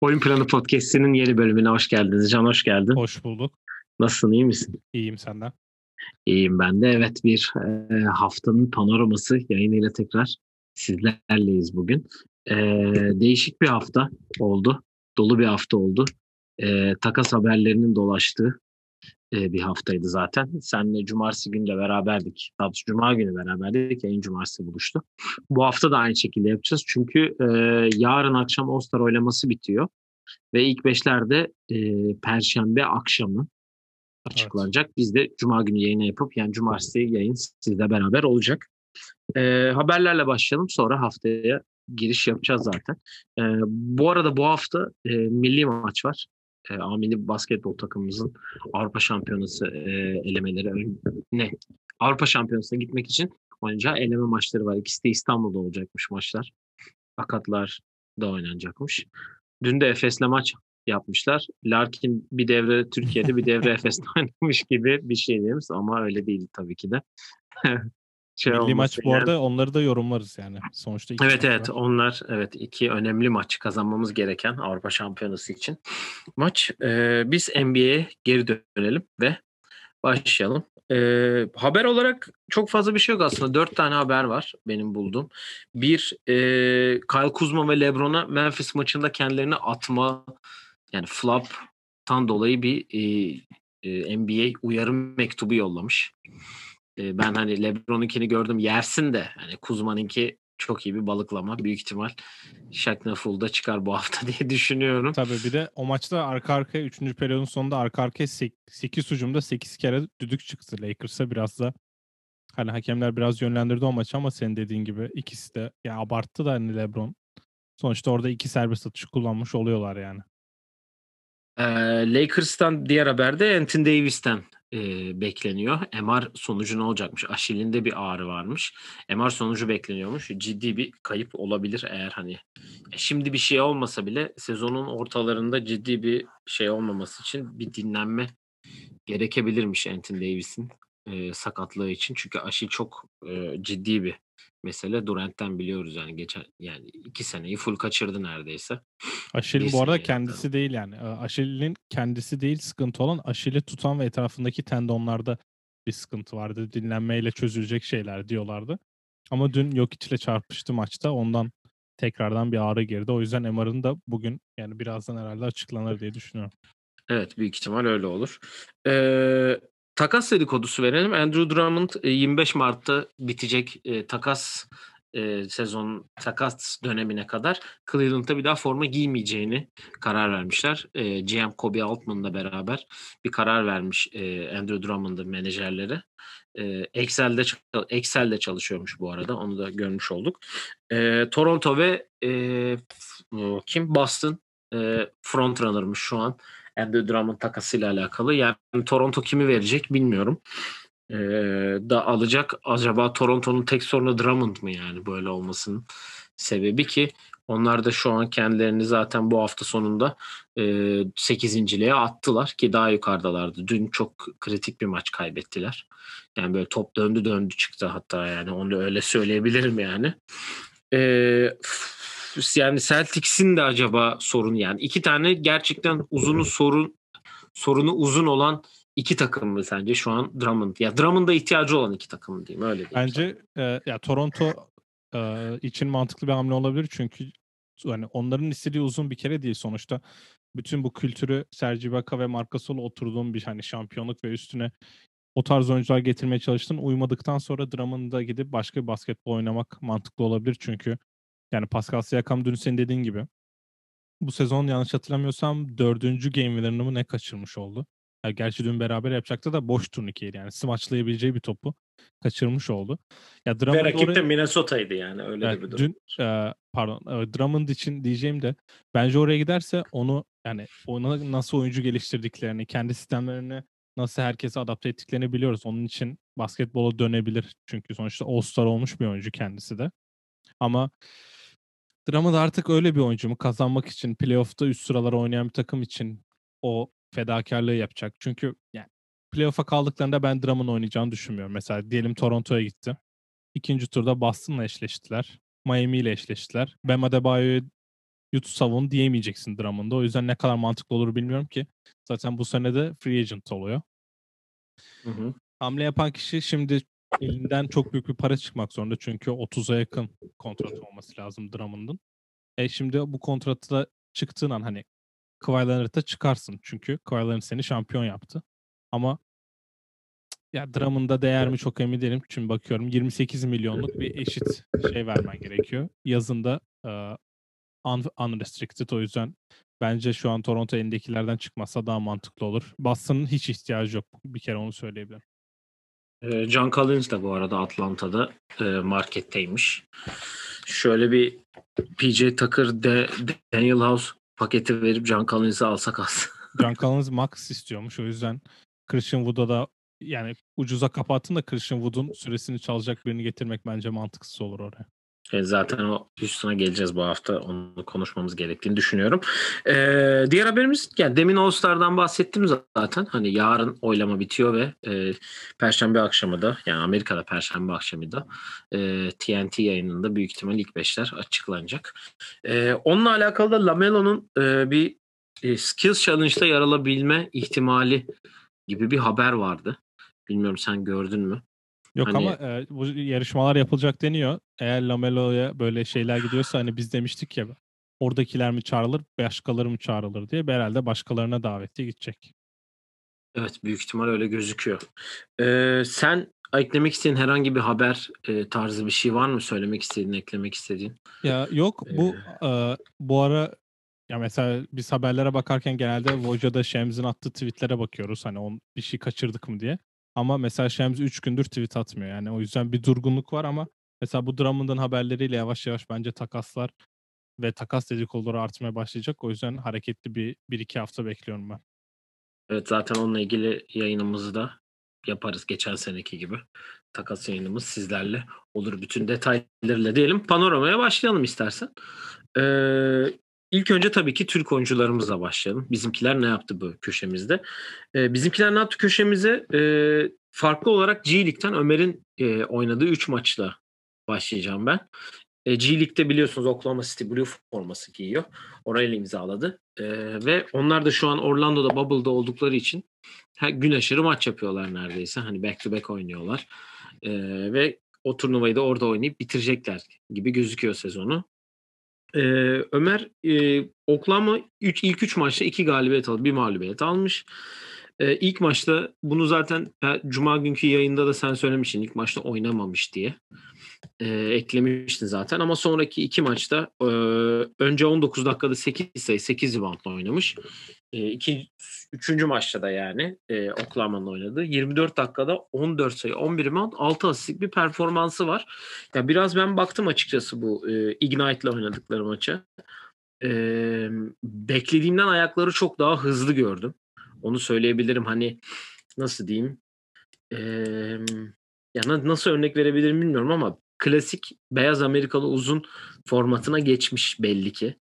Oyun Planı Podcast'inin yeni bölümüne hoş geldiniz. Can hoş geldin. Hoş bulduk. Nasılsın, iyi misin? İyiyim senden. İyiyim ben de. Evet bir e, haftanın panoraması yayınıyla tekrar sizlerleyiz bugün. E, değişik bir hafta oldu. Dolu bir hafta oldu. E, takas haberlerinin dolaştığı e, bir haftaydı zaten. Seninle cumartesi günü de beraberdik. Daha cuma günü beraberdik. Yayın cumartesi buluştu. Bu hafta da aynı şekilde yapacağız. Çünkü e, yarın akşam All-Star oylaması bitiyor. Ve ilk beşlerde e, Perşembe akşamı açıklanacak. Evet. Biz de Cuma günü yayını yapıp yani Cumartesi yayın sizle beraber olacak. E, haberlerle başlayalım sonra haftaya giriş yapacağız zaten. E, bu arada bu hafta e, milli maç var. E, A milli basketbol takımımızın Avrupa Şampiyonası e, elemeleri ne? Avrupa Şampiyonası'na gitmek için oynayacağı eleme maçları var. İkisi de İstanbul'da olacakmış maçlar. Akatlar da oynanacakmış. Dün de Efes'le maç yapmışlar. Larkin bir devre Türkiye'de bir devre Efes'te oynamış gibi bir şey diyemiz ama öyle değil tabii ki de. şey Milli maç bu yani. arada onları da yorumlarız yani. Sonuçta iki Evet evet var. onlar evet iki önemli maç kazanmamız gereken Avrupa Şampiyonası için maç. Ee, biz NBA'ye geri dönelim ve başlayalım. Ee, haber olarak çok fazla bir şey yok aslında. Dört tane haber var benim bulduğum. Bir, e, Kyle Kuzma ve Lebron'a Memphis maçında kendilerini atma yani flop'tan dolayı bir e, e, NBA uyarı mektubu yollamış. E, ben hani LeBron'unkini gördüm yersin de hani Kuzma'nınki çok iyi bir balıklama. Büyük ihtimal Shaq Full'da çıkar bu hafta diye düşünüyorum. Tabii bir de o maçta arka arkaya 3. periyodun sonunda arka arkaya 8 hücumda 8 kere düdük çıktı Lakers'a biraz da hani hakemler biraz yönlendirdi o maçı ama senin dediğin gibi ikisi de yani abarttı da hani LeBron. Sonuçta orada iki serbest atışı kullanmış oluyorlar yani. Ee, Lakers'tan diğer haberde Anthony Davis'ten e, bekleniyor. MR sonucu ne olacakmış? Aşilinde bir ağrı varmış. MR sonucu bekleniyormuş. Ciddi bir kayıp olabilir eğer hani e, şimdi bir şey olmasa bile sezonun ortalarında ciddi bir şey olmaması için bir dinlenme gerekebilirmiş Anthony Davis'in e, sakatlığı için. Çünkü aşı çok e, ciddi bir mesele. Durant'ten biliyoruz yani geçen yani iki seneyi full kaçırdı neredeyse. Aşil bu arada kendisi yani. değil yani. Aşil'in kendisi değil sıkıntı olan Aşil'i tutan ve etrafındaki tendonlarda bir sıkıntı vardı. Dinlenmeyle çözülecek şeyler diyorlardı. Ama dün Jokic ile çarpıştı maçta. Ondan tekrardan bir ağrı girdi. O yüzden MR'ın da bugün yani birazdan herhalde açıklanır diye düşünüyorum. Evet büyük ihtimal öyle olur. Ee, Takas dedikodusu verelim. Andrew Drummond 25 e, Mart'ta bitecek e, takas e, sezon takas dönemine kadar Cleveland'da bir daha forma giymeyeceğini karar vermişler. E, GM Kobe Altman'la beraber bir karar vermiş e, Andrew Drummond'ın menajerleri. E, Excel'de Excel'de çalışıyormuş bu arada. Onu da görmüş olduk. E, Toronto ve e, kim Boston e, frontrunner'mış şu an. Andrew Drummond takasıyla alakalı. Yani Toronto kimi verecek bilmiyorum. Ee, da alacak. Acaba Toronto'nun tek sorunu Drummond mı yani böyle olmasının sebebi ki onlar da şu an kendilerini zaten bu hafta sonunda e, 8.liğe attılar ki daha yukarıdalardı. Dün çok kritik bir maç kaybettiler. Yani böyle top döndü döndü çıktı hatta yani onu öyle söyleyebilirim yani. Ee, yani Celtics'in de acaba sorun yani iki tane gerçekten uzunu sorun sorunu uzun olan iki takım mı sence şu an Drummond? Ya Drummond'a ihtiyacı olan iki takım mı diyeyim öyle diyeyim. Bence e, ya Toronto e, için mantıklı bir hamle olabilir çünkü yani onların istediği uzun bir kere değil sonuçta. Bütün bu kültürü Sergi Ibaka ve Marc Gasol'u oturduğum bir hani şampiyonluk ve üstüne o tarz oyuncular getirmeye çalıştın. Uymadıktan sonra Drummond'a gidip başka bir basketbol oynamak mantıklı olabilir çünkü yani Pascal Siakam dün senin dediğin gibi. Bu sezon yanlış hatırlamıyorsam dördüncü game winner'ını mı ne kaçırmış oldu. Yani gerçi dün beraber yapacaktı da boş turnikeydi yani. Smaçlayabileceği bir topu kaçırmış oldu. Ya Drummond Ve rakip de Minnesota'ydı yani öyle yani bir durum. Dün, e, pardon e, Drummond için diyeceğim de bence oraya giderse onu yani ona nasıl oyuncu geliştirdiklerini, kendi sistemlerini nasıl herkese adapte ettiklerini biliyoruz. Onun için basketbola dönebilir. Çünkü sonuçta All-Star olmuş bir oyuncu kendisi de. Ama Drummond artık öyle bir oyuncu mu? Kazanmak için, playoff'ta üst sıralara oynayan bir takım için o fedakarlığı yapacak. Çünkü yani playoff'a kaldıklarında ben Drummond oynayacağını düşünmüyorum. Mesela diyelim Toronto'ya gitti. İkinci turda Boston'la eşleştiler. Miami ile eşleştiler. Bam Adebayo'yu yut savun diyemeyeceksin Drummond'a. O yüzden ne kadar mantıklı olur bilmiyorum ki. Zaten bu sene de free agent oluyor. Hı hı. Hamle yapan kişi şimdi elinden çok büyük bir para çıkmak zorunda. Çünkü 30'a yakın kontrat olması lazım Drummond'un. E şimdi bu kontratı da çıktığın an hani Kawhi Leonard'a çıkarsın. Çünkü Kawhi Leonard seni şampiyon yaptı. Ama ya Drummond'a değer mi çok emin değilim. Çünkü bakıyorum 28 milyonluk bir eşit şey vermen gerekiyor. Yazında uh, un, unrestricted o yüzden bence şu an Toronto elindekilerden çıkmasa daha mantıklı olur. Boston'ın hiç ihtiyacı yok. Bir kere onu söyleyebilirim. John Collins de bu arada Atlanta'da e, marketteymiş. Şöyle bir PJ Tucker de Daniel House paketi verip John Collins'i alsak az. John Collins max istiyormuş. O yüzden Christian Wood'a da yani ucuza kapattın da Christian Wood'un süresini çalacak birini getirmek bence mantıksız olur oraya. E, zaten o Houston'a geleceğiz bu hafta. Onu konuşmamız gerektiğini düşünüyorum. Ee, diğer haberimiz yani demin All-Star'dan bahsettim zaten. Hani yarın oylama bitiyor ve e, Perşembe akşamı da yani Amerika'da Perşembe akşamı da e, TNT yayınında büyük ihtimal ilk beşler açıklanacak. E, onunla alakalı da Lamelo'nun e, bir e, Skills Challenge'da yer alabilme ihtimali gibi bir haber vardı. Bilmiyorum sen gördün mü? Yok Hani- ama e, bu yarışmalar yapılacak deniyor. Eğer Lamelo'ya böyle şeyler gidiyorsa hani biz demiştik ya oradakiler mi çağrılır, başkaları mı çağrılır diye herhalde başkalarına davetiye gidecek. Evet büyük ihtimal öyle gözüküyor. Ee, sen eklemek istediğin herhangi bir haber e, tarzı bir şey var mı? Söylemek istediğin, eklemek istediğin? Ya yok bu e, bu ara ya mesela biz haberlere bakarken genelde Woja'da Shems'in attığı tweetlere bakıyoruz. Hani on bir şey kaçırdık mı diye. Ama mesela Shams 3 gündür tweet atmıyor. Yani o yüzden bir durgunluk var ama mesela bu Drummond'un haberleriyle yavaş yavaş bence takaslar ve takas dedikoduları artmaya başlayacak. O yüzden hareketli bir, bir iki hafta bekliyorum ben. Evet zaten onunla ilgili yayınımızı da yaparız geçen seneki gibi. Takas yayınımız sizlerle olur bütün detaylarıyla diyelim. Panoramaya başlayalım istersen. Ee, ilk önce tabii ki Türk oyuncularımızla başlayalım. Bizimkiler ne yaptı bu köşemizde? Ee, bizimkiler ne yaptı köşemize? Ee, farklı olarak G League'den Ömer'in e, oynadığı 3 maçla başlayacağım ben. E, G League'de biliyorsunuz Oklahoma City Blue forması giyiyor. Orayla imzaladı. E, ve onlar da şu an Orlando'da Bubble'da oldukları için her gün aşırı maç yapıyorlar neredeyse. Hani back to back oynuyorlar. E, ve o turnuvayı da orada oynayıp bitirecekler gibi gözüküyor sezonu. E, Ömer e, Oklahoma üç, ilk 3 maçta 2 galibiyet aldı. Bir mağlubiyet almış. E, ilk maçta bunu zaten Cuma günkü yayında da sen söylemiştin. ilk maçta oynamamış diye e, eklemiştin zaten ama sonraki iki maçta e, önce 19 dakikada 8 sayı 8 reboundla oynamış. E, iki, üçüncü maçta da yani e, Oklahoma'nın oynadığı 24 dakikada 14 sayı 11 rebound 6 asistlik bir performansı var. Ya biraz ben baktım açıkçası bu e, Ignite'la oynadıkları maça. E, beklediğimden ayakları çok daha hızlı gördüm. Onu söyleyebilirim. Hani nasıl diyeyim? E, ya na- nasıl örnek verebilirim bilmiyorum ama klasik beyaz Amerikalı uzun formatına geçmiş belli ki.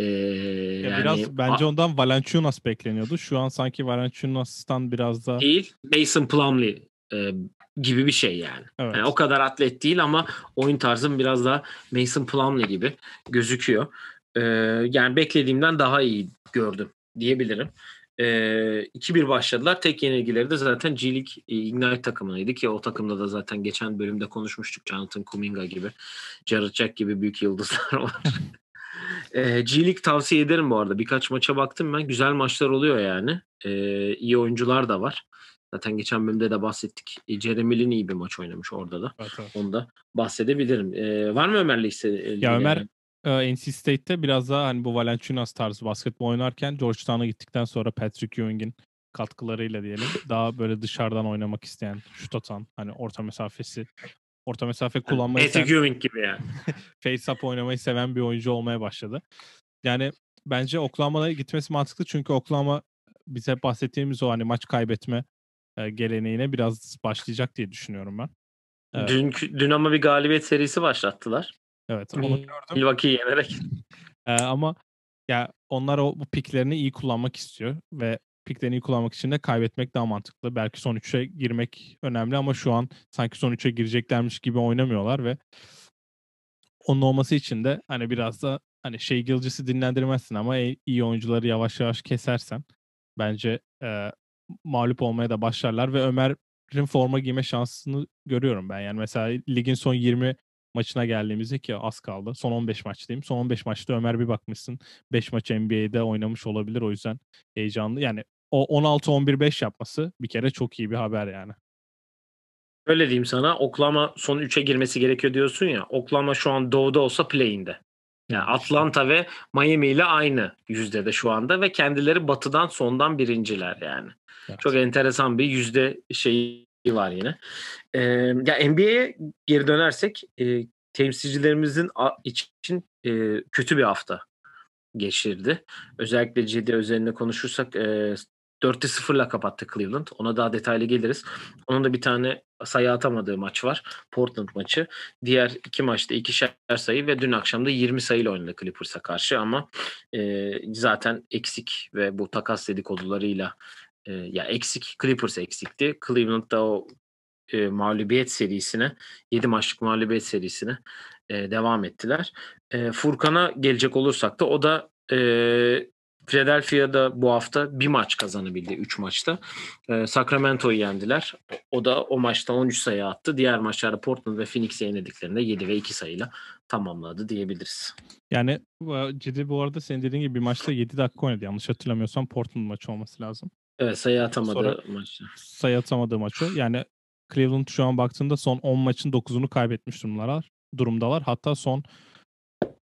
Ee, Ya yani biraz bence ondan Valanciunas bekleniyordu. Şu an sanki Valanciunas'tan biraz da değil Mason Plumlee e, gibi bir şey yani. evet. Yani o kadar atlet değil ama oyun tarzım biraz daha Mason Plumlee gibi gözüküyor. Ee, yani beklediğimden daha iyi gördüm diyebilirim. Ee, 2-1 başladılar. Tek yenilgileri de zaten G League e, Ignite takımıydı ki o takımda da zaten geçen bölümde konuşmuştuk. Jonathan Kuminga gibi, Jared Jack gibi büyük yıldızlar var. Ee, G League tavsiye ederim bu arada. Birkaç maça baktım ben. Güzel maçlar oluyor yani. Ee, iyi oyuncular da var. Zaten geçen bölümde de bahsettik. E, Jeremy Lin iyi bir maç oynamış orada da. Evet, evet. Onu da bahsedebilirim. Ee, var mı Ömer'le iste- Ya Ömer e, NC State'te biraz daha hani bu Valanciunas tarzı basketbol oynarken Georgetown'a gittikten sonra Patrick Ewing'in katkılarıyla diyelim daha böyle dışarıdan oynamak isteyen, şut atan, hani orta mesafesi orta mesafe kullanmayı Ewing gibi yani. face up oynamayı seven bir oyuncu olmaya başladı. Yani bence Oklahoma'ya gitmesi mantıklı çünkü Oklahoma biz hep bahsettiğimiz o hani maç kaybetme e, geleneğine biraz başlayacak diye düşünüyorum ben. Evet. Dün, dün ama bir galibiyet serisi başlattılar. Evet onu gördüm. Milwaukee'yi yenerek. Ee, ama ya onlar o bu piklerini iyi kullanmak istiyor ve piklerini kullanmak için de kaybetmek daha mantıklı. Belki son 3'e girmek önemli ama şu an sanki son 3'e gireceklermiş gibi oynamıyorlar ve onun olması için de hani biraz da hani şey Gilgis'i dinlendirmezsin ama iyi oyuncuları yavaş yavaş kesersen bence e, mağlup olmaya da başlarlar ve Ömer'in forma giyme şansını görüyorum ben. Yani mesela ligin son 20 maçına geldiğimizde ki az kaldı. Son 15 maç diyeyim. Son 15 maçta Ömer bir bakmışsın 5 maç NBA'de oynamış olabilir. O yüzden heyecanlı. Yani o 16-11-5 yapması bir kere çok iyi bir haber yani. Öyle diyeyim sana. Oklahoma son 3'e girmesi gerekiyor diyorsun ya. Oklahoma şu an doğuda olsa play'inde. Yani Atlanta ve Miami ile aynı yüzdede şu anda ve kendileri batıdan sondan birinciler yani. Evet. Çok enteresan bir yüzde şeyi var yine. Ee, ya NBA'ye geri dönersek e, temsilcilerimizin için e, kötü bir hafta geçirdi. Özellikle Cedi üzerine konuşursak e, 4'te 0'la kapattı Cleveland. Ona daha detaylı geliriz. Onun da bir tane sayı atamadığı maç var. Portland maçı. Diğer iki maçta ikişer sayı ve dün akşam da 20 sayıyla oynadı Clippers'a karşı ama e, zaten eksik ve bu takas dedikodularıyla e, ya eksik Clippers eksikti. Cleveland'da o e, mağlubiyet serisine 7 maçlık mağlubiyet serisine e, devam ettiler. E, Furkan'a gelecek olursak da o da e, Philadelphia'da bu hafta bir maç kazanabildi 3 maçta. E, Sacramento'yu yendiler. O da o maçta 13 sayı attı. Diğer maçlarda Portland ve Phoenix'i yenildiklerinde 7 ve 2 sayıyla tamamladı diyebiliriz. Yani ciddi bu arada senin dediğin gibi bir maçta 7 dakika oynadı. Yanlış hatırlamıyorsam Portland maçı olması lazım. Evet sayı atamadı maçta. Sayı atamadığı maçı. Yani Cleveland şu an baktığında son 10 maçın 9'unu kaybetmiş durumdalar. durumdalar. Hatta son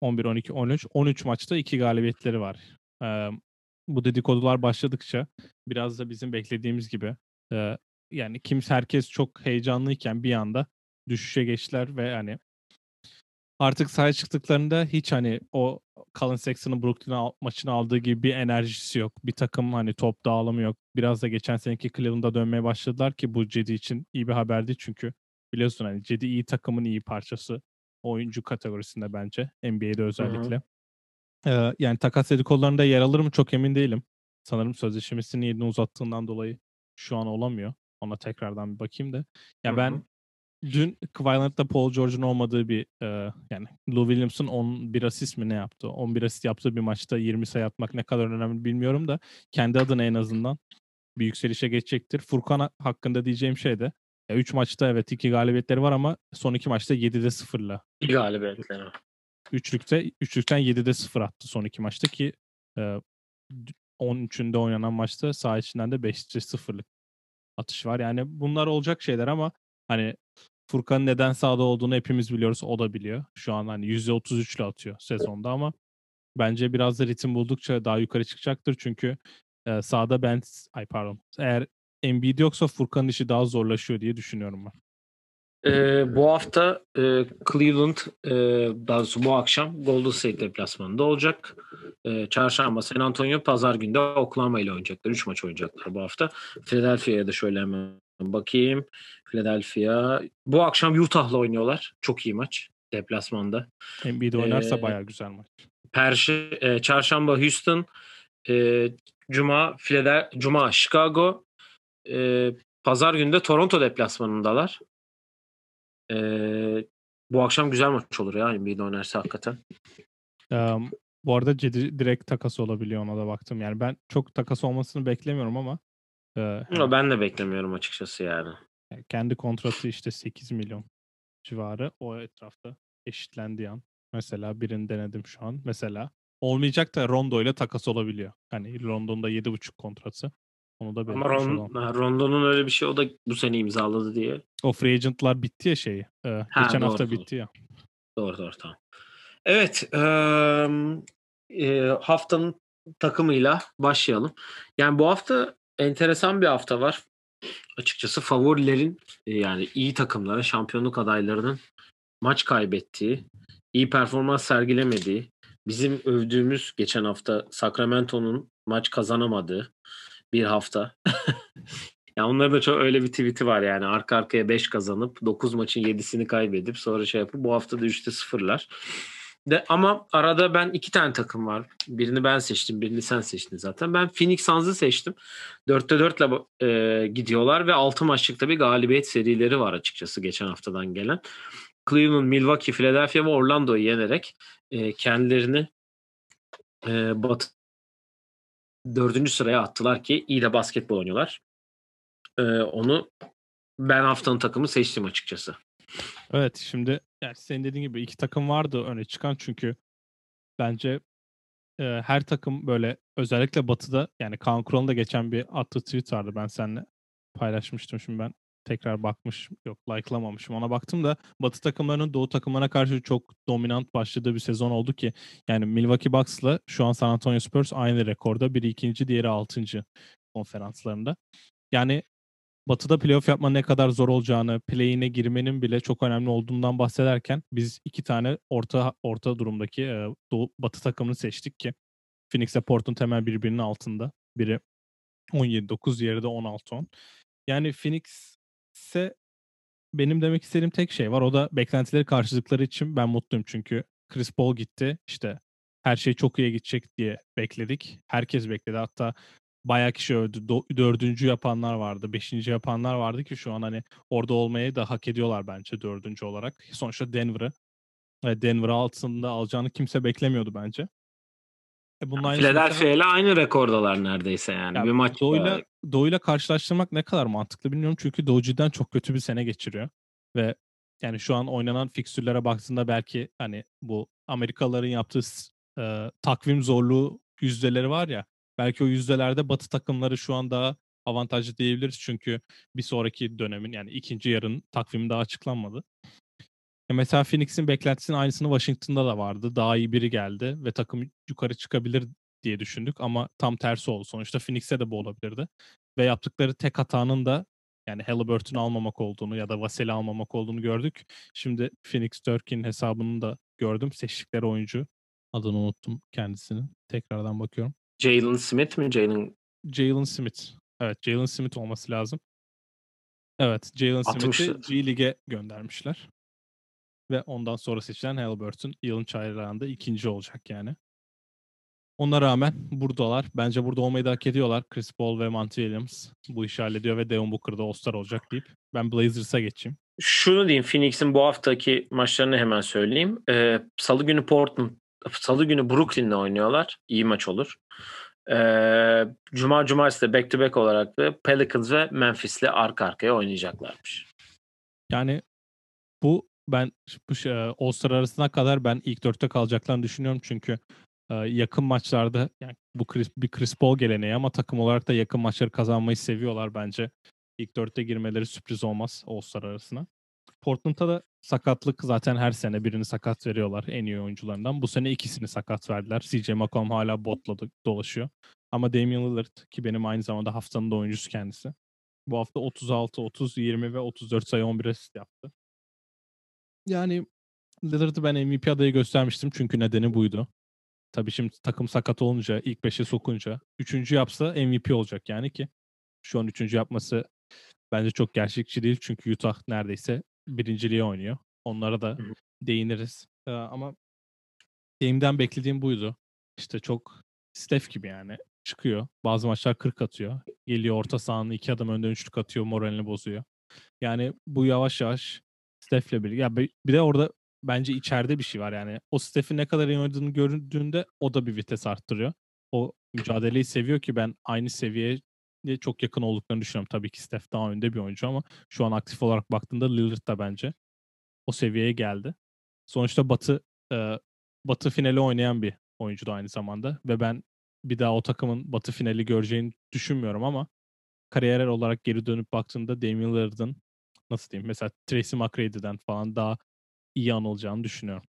11, 12, 13, 13 maçta 2 galibiyetleri var. Ee, bu dedikodular başladıkça biraz da bizim beklediğimiz gibi e, yani kimse herkes çok heyecanlıyken bir anda düşüşe geçtiler ve hani artık sahaya çıktıklarında hiç hani o Colin Sexton'ın Brooklyn maçını aldığı gibi bir enerjisi yok. Bir takım hani top dağılımı yok. Biraz da geçen seneki Cleveland'a dönmeye başladılar ki bu Cedi için iyi bir haberdi çünkü biliyorsun hani Cedi iyi takımın iyi parçası oyuncu kategorisinde bence NBA'de özellikle. Ee, yani takas dedikodularında yer alır mı çok emin değilim. Sanırım sözleşmesini yerini uzattığından dolayı şu an olamıyor. Ona tekrardan bir bakayım da. Ya ben dün Kawhi Paul George'un olmadığı bir e, yani Lou Williams'ın 11 asist mi ne yaptı? 11 asist yaptığı bir maçta 20 sayı atmak ne kadar önemli bilmiyorum da kendi adına en azından bir yükselişe geçecektir. Furkan hakkında diyeceğim şey de 3 maçta evet 2 galibiyetleri var ama son 2 maçta 7'de 0'la. 2 galibiyetleri. Üçlükte, üçlükten 7'de 0 attı son iki maçta ki e, 13'ünde oynanan maçta sağ içinden de 5'te 0'lık atış var. Yani bunlar olacak şeyler ama hani Furkan'ın neden sağda olduğunu hepimiz biliyoruz. O da biliyor. Şu an hani %33 ile atıyor sezonda ama bence biraz da ritim buldukça daha yukarı çıkacaktır. Çünkü e, sağda ben ay pardon eğer Embiid yoksa Furkan'ın işi daha zorlaşıyor diye düşünüyorum ben. Ee, bu hafta e, Cleveland e, daha doğrusu bu akşam Golden State deplasmanında olacak. E, çarşamba San Antonio, pazar günde Oklahoma ile oynayacaklar. Üç maç oynayacaklar bu hafta. Philadelphia'ya da şöyle hemen bakayım. Philadelphia bu akşam Utah'la oynuyorlar. Çok iyi maç deplasmanda. Embiid oynarsa ee, bayağı güzel maç. Perşi, e, çarşamba Houston, e, Cuma Philadelphia, Cuma Chicago, e, Pazar günde Toronto deplasmanındalar. Ee, bu akşam güzel maç olur ya Embiid oynarsa hakikaten. Um, bu arada Cedi direkt takas olabiliyor ona da baktım. Yani ben çok takas olmasını beklemiyorum ama e, yani, ben de beklemiyorum açıkçası yani. yani. Kendi kontratı işte 8 milyon civarı o etrafta eşitlendiği an. Mesela birini denedim şu an. Mesela olmayacak da Rondo ile takas olabiliyor. Hani London'da 7,5 kontratı. Onu da Ama Ron, Rondo'nun öyle bir şey o da bu sene imzaladı diye. O free agent'lar bitti ya şeyi. E, ha, geçen doğru, hafta doğru. bitti ya. Doğru doğru tamam. Evet. E, e, haftanın takımıyla başlayalım. Yani bu hafta enteresan bir hafta var. Açıkçası favorilerin yani iyi takımlara, şampiyonluk adaylarının maç kaybettiği, iyi performans sergilemediği, bizim övdüğümüz geçen hafta Sacramento'nun maç kazanamadığı, bir hafta. ya onların da çok öyle bir tweet'i var yani arka arkaya 5 kazanıp 9 maçın 7'sini kaybedip sonra şey yapıp bu hafta da 3'te sıfırlar. De, ama arada ben iki tane takım var. Birini ben seçtim, birini sen seçtin zaten. Ben Phoenix Suns'ı seçtim. 4'te 4 ile e, gidiyorlar ve 6 maçlıkta bir galibiyet serileri var açıkçası geçen haftadan gelen. Cleveland, Milwaukee, Philadelphia ve Orlando'yu yenerek e, kendilerini e, Batı dördüncü sıraya attılar ki iyi de basketbol oynuyorlar. E, onu ben haftanın takımı seçtim açıkçası. Evet şimdi yani senin dediğin gibi iki takım vardı öne çıkan çünkü bence e, her takım böyle özellikle batıda yani Kaan Kural'ın da geçen bir attığı tweet vardı ben seninle paylaşmıştım şimdi ben tekrar bakmış yok like'lamamışım ona baktım da batı takımlarının doğu takımlarına karşı çok dominant başladığı bir sezon oldu ki yani Milwaukee Bucks'la şu an San Antonio Spurs aynı rekorda biri ikinci diğeri altıncı konferanslarında. Yani Batı'da playoff yapma ne kadar zor olacağını, play'ine girmenin bile çok önemli olduğundan bahsederken biz iki tane orta orta durumdaki e, Doğu, Batı takımını seçtik ki Phoenix ile Portland temel birbirinin altında. Biri 17-9, diğeri de 16-10. Yani Phoenix'e benim demek istediğim tek şey var. O da beklentileri karşıladıkları için ben mutluyum çünkü Chris Paul gitti. İşte her şey çok iyi gidecek diye bekledik. Herkes bekledi. Hatta bayağı kişi öldü. Do- dördüncü yapanlar vardı. Beşinci yapanlar vardı ki şu an hani orada olmayı da hak ediyorlar bence dördüncü olarak. Sonuçta Denver'ı Denver altında alacağını kimse beklemiyordu bence. E bunun Philadelphia ile aynı rekordalar neredeyse yani. yani bir maç Doğu'yla, Doğu'yla karşılaştırmak ne kadar mantıklı bilmiyorum. Çünkü Doğu cidden çok kötü bir sene geçiriyor. Ve yani şu an oynanan fikstürlere baktığında belki hani bu Amerikalıların yaptığı e, takvim zorluğu yüzdeleri var ya belki o yüzdelerde batı takımları şu an daha avantajlı diyebiliriz. Çünkü bir sonraki dönemin yani ikinci yarın takvimi daha açıklanmadı. Ya mesela Phoenix'in beklentisinin aynısını Washington'da da vardı. Daha iyi biri geldi ve takım yukarı çıkabilir diye düşündük ama tam tersi oldu. Sonuçta Phoenix'e de bu olabilirdi. Ve yaptıkları tek hatanın da yani Halliburton'u almamak olduğunu ya da Vasil'i almamak olduğunu gördük. Şimdi Phoenix Turkey'nin hesabını da gördüm. Seçtikleri oyuncu. Adını unuttum kendisini. Tekrardan bakıyorum. Jalen Smith mi? Jalen Jalen Smith. Evet Jalen Smith olması lazım. Evet Jalen Smith'i G Lig'e göndermişler. Ve ondan sonra seçilen Halliburton yılın çaylağında ikinci olacak yani. Ona rağmen buradalar. Bence burada olmayı da hak ediyorlar. Chris Paul ve Monty Williams bu işi hallediyor ve Devin Booker da All-Star olacak deyip ben Blazers'a geçeyim. Şunu diyeyim Phoenix'in bu haftaki maçlarını hemen söyleyeyim. Ee, Salı günü Portland, Salı günü Brooklyn'le oynuyorlar. İyi maç olur. Ee, Cuma Cumartesi de back to back olarak da Pelicans ve Memphis'le arka arkaya oynayacaklarmış. Yani bu ben bu şey, All-Star arasına kadar ben ilk dörtte kalacaklarını düşünüyorum çünkü yakın maçlarda yani bu Chris, bir Chris Paul geleneği ama takım olarak da yakın maçları kazanmayı seviyorlar bence. İlk dörtte girmeleri sürpriz olmaz All-Star arasına. Portland'da da sakatlık zaten her sene birini sakat veriyorlar en iyi oyuncularından. Bu sene ikisini sakat verdiler. CJ McCollum hala botla dolaşıyor. Ama Damian Lillard ki benim aynı zamanda haftanın da oyuncusu kendisi. Bu hafta 36, 30, 20 ve 34 sayı 11 asist yaptı. Yani Lillard'ı ben MVP adayı göstermiştim çünkü nedeni buydu. Tabii şimdi takım sakat olunca, ilk beşe sokunca, üçüncü yapsa MVP olacak yani ki şu an üçüncü yapması bence çok gerçekçi değil çünkü Utah neredeyse birinciliğe oynuyor. Onlara da değiniriz. Ee, ama Dame'den beklediğim buydu. İşte çok Steph gibi yani çıkıyor. Bazı maçlar 40 atıyor. Geliyor orta sahanın iki adım önden üçlük atıyor. Moralini bozuyor. Yani bu yavaş yavaş Steph'le birlikte. Ya bir de orada bence içeride bir şey var yani. O Steph'in ne kadar iyi oynadığını gördüğünde o da bir vites arttırıyor. O mücadeleyi seviyor ki ben aynı seviyeye çok yakın olduklarını düşünüyorum. Tabii ki Steph daha önde bir oyuncu ama şu an aktif olarak baktığında Lillard da bence o seviyeye geldi. Sonuçta Batı e, Batı finali oynayan bir oyuncu da aynı zamanda ve ben bir daha o takımın Batı finali göreceğini düşünmüyorum ama kariyer olarak geri dönüp baktığımda Damian Lillard'ın nasıl diyeyim mesela Tracy McGrady'den falan daha iyi anılacağını düşünüyorum.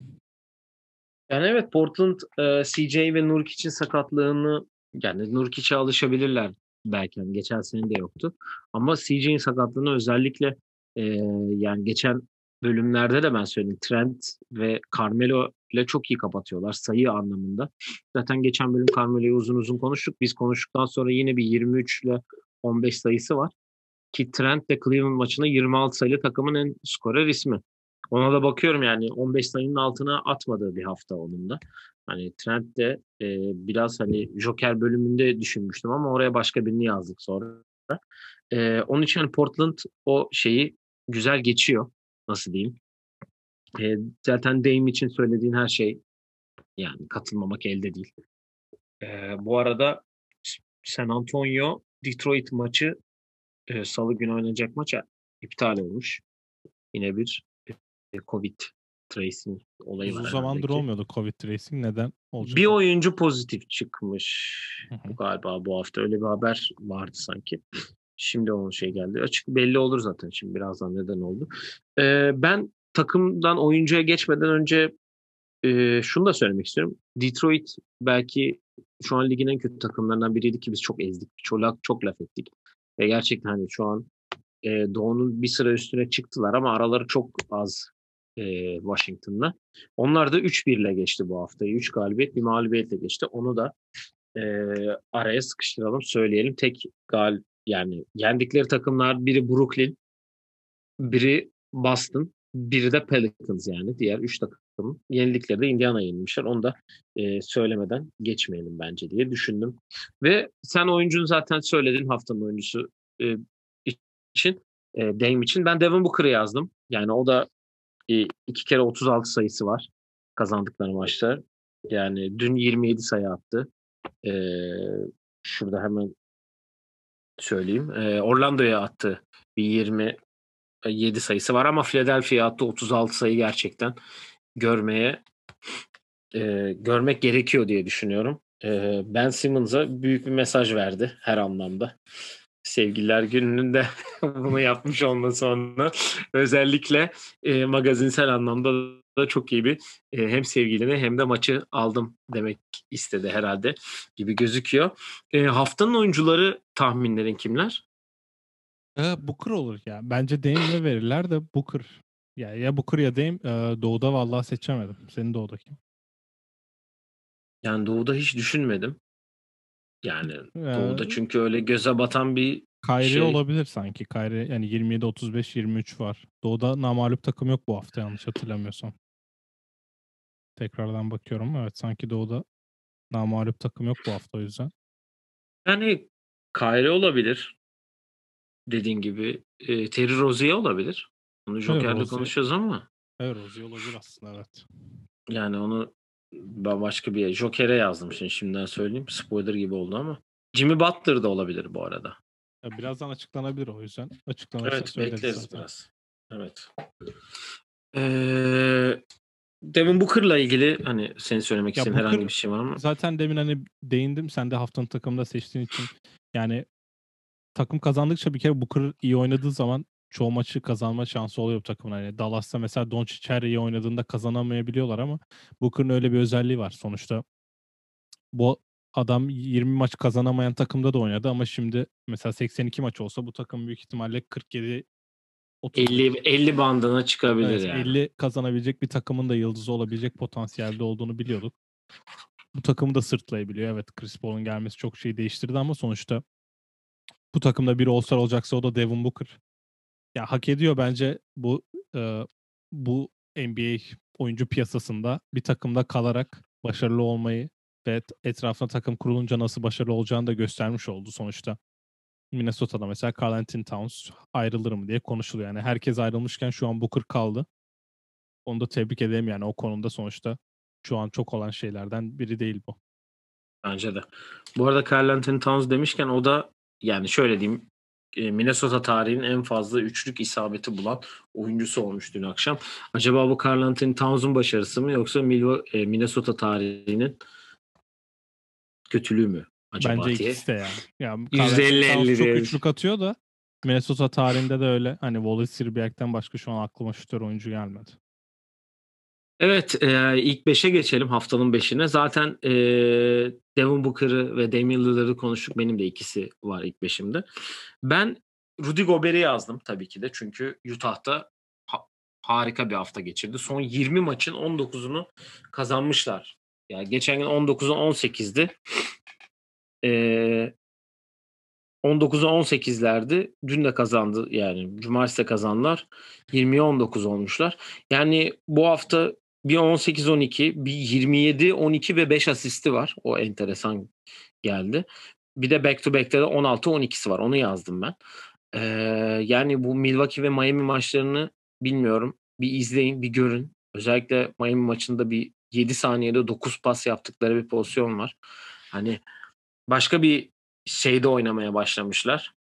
Yani evet Portland e, CJ ve Nurkic'in sakatlığını yani Nurkic'e alışabilirler belki. Yani geçen sene de yoktu. Ama CJ'in sakatlığını özellikle e, yani geçen bölümlerde de ben söyledim. Trent ve Carmelo ile çok iyi kapatıyorlar sayı anlamında. Zaten geçen bölüm Carmelo'yu uzun uzun konuştuk. Biz konuştuktan sonra yine bir 23 ile 15 sayısı var. Ki Trent de Cleveland maçında 26 sayılı takımın en skorer ismi. Ona da bakıyorum yani 15 sayının altına atmadığı bir hafta onun da. Hani Trent de e, biraz hani Joker bölümünde düşünmüştüm ama oraya başka birini yazdık sonra. E, onun için hani Portland o şeyi güzel geçiyor. Nasıl diyeyim? E, zaten Dame için söylediğin her şey yani katılmamak elde değil. E, bu arada San Antonio Detroit maçı e, salı günü oynanacak maç iptal olmuş. Yine bir Covid tracing olayı Uzun var. zamandır herhalde ki. olmuyordu Covid tracing. Neden? Olacak. Bir oyuncu pozitif çıkmış Hı hı. galiba bu hafta. Öyle bir haber vardı sanki. Şimdi onun şey geldi. Açık belli olur zaten şimdi birazdan neden oldu. Ee, ben takımdan oyuncuya geçmeden önce e, şunu da söylemek istiyorum. Detroit belki şu an ligin en kötü takımlarından biriydi ki biz çok ezdik. Çok, çok laf ettik. Ve gerçekten hani şu an e, Doğu'nun bir sıra üstüne çıktılar ama araları çok az e, Washington'la. Onlar da 3-1 ile geçti bu haftayı. 3 galibiyet bir mağlubiyetle geçti. Onu da e, araya sıkıştıralım söyleyelim. Tek gal yani yendikleri takımlar biri Brooklyn, biri Boston, biri de Pelicans yani. Diğer 3 takım. Yenildikleri de Indiana yenilmişler. Onu da e, söylemeden geçmeyelim bence diye düşündüm. Ve sen oyuncunu zaten söyledin haftanın oyuncusu e, için. E, Dame için. Ben Devin Booker'ı yazdım. Yani o da e, iki kere 36 sayısı var kazandıkları maçlar. Yani dün 27 sayı attı. E, şurada hemen söyleyeyim. E, Orlando'ya attı bir 27 sayısı var ama Philadelphia'ya attı 36 sayı gerçekten görmeye e, görmek gerekiyor diye düşünüyorum. E, ben Simmons'a büyük bir mesaj verdi her anlamda. Sevgililer gününde bunu yapmış olması onunla özellikle e, magazinsel anlamda da çok iyi bir e, hem sevgilini hem de maçı aldım demek istedi herhalde gibi gözüküyor. E, haftanın oyuncuları tahminlerin kimler? Ee, Booker olur ya. Bence Dame'le verirler de Booker. Ya, ya Booker ya Dame. Ee, Doğu'da vallahi seçemedim. Senin Doğu'da kim? Yani Doğu'da hiç düşünmedim. Yani Ee, Doğu'da çünkü öyle göze batan bir Kyrie şey- olabilir sanki. Kyrie yani 27 35 23 var. Doğu'da namalup takım yok bu hafta yanlış hatırlamıyorsam. Tekrardan bakıyorum. Evet sanki Doğu'da namalup takım yok bu hafta o yüzden. yani Kyrie olabilir. Dediğin gibi e, Terry Rozier olabilir. Onu Joker'le Rozier. konuşacağız ama Evet Rozier olabilir aslında evet. yani onu ben başka bir Joker'e yazdım şimdi şimdiden söyleyeyim. Spoiler gibi oldu ama. Jimmy Butler da olabilir bu arada. Ya birazdan açıklanabilir o yüzden. Açıklanırsa Evet bekleriz zaten. biraz. Evet. Ee, Devin Booker'la ilgili hani senin söylemek Ya istediğin herhangi bir şey var mı? Zaten demin hani değindim. Sen de haftanın takımında seçtiğin için. Yani takım kazandıkça bir kere Booker iyi oynadığı zaman çoğu maçı kazanma şansı oluyor bu takımın. Hani Dallas'ta mesela Doncic her iyi oynadığında kazanamayabiliyorlar ama Booker'ın öyle bir özelliği var. Sonuçta bu adam 20 maç kazanamayan takımda da oynadı ama şimdi mesela 82 maç olsa bu takım büyük ihtimalle 47 30 50 50 bandına çıkabilir Evet, yani. 50 kazanabilecek bir takımın da yıldızı olabilecek potansiyelde olduğunu biliyorduk. Bu takımı da sırtlayabiliyor. Evet Chris Paul'un gelmesi çok şey değiştirdi ama sonuçta bu takımda bir All-Star olacaksa o da Devin Booker. Ya hak ediyor bence bu e, bu NBA oyuncu piyasasında bir takımda kalarak başarılı olmayı ve etrafına takım kurulunca nasıl başarılı olacağını da göstermiş oldu sonuçta. Minnesota'da mesela Karl Anthony Towns ayrılır mı diye konuşuluyor. Yani herkes ayrılmışken şu an Booker kaldı. Onu da tebrik ederim yani o konuda sonuçta şu an çok olan şeylerden biri değil bu. Bence de. Bu arada Karl Anthony Towns demişken o da yani şöyle diyeyim Minnesota tarihinin en fazla üçlük isabeti bulan oyuncusu olmuş dün akşam. Acaba bu Karl Anthony Towns'un başarısı mı yoksa e, Minnesota tarihinin kötülüğü mü acaba Bence diye. ikisi de yani. yani %50-50 Karl Anthony Towns çok üçlük atıyor da Minnesota tarihinde de öyle. Hani Wallace Sirbiak'ten başka şu an aklıma şutör oyuncu gelmedi. Evet e, ilk 5'e geçelim haftanın 5'ine. Zaten e, Devin Booker'ı ve Damian Lillard'ı konuştuk. Benim de ikisi var ilk 5'imde. Ben Rudy Gobert'i yazdım tabii ki de. Çünkü Utah'ta ha- harika bir hafta geçirdi. Son 20 maçın 19'unu kazanmışlar. Yani geçen gün 19'u 18'di. E, 19'a 18'lerdi. Dün de kazandı yani cumartesi de kazandılar. 20'ye 19 olmuşlar. Yani bu hafta bir 18-12, bir 27-12 ve 5 asisti var. O enteresan geldi. Bir de back to back'te de 16-12'si var. Onu yazdım ben. Ee, yani bu Milwaukee ve Miami maçlarını bilmiyorum. Bir izleyin, bir görün. Özellikle Miami maçında bir 7 saniyede 9 pas yaptıkları bir pozisyon var. Hani başka bir şeyde oynamaya başlamışlar.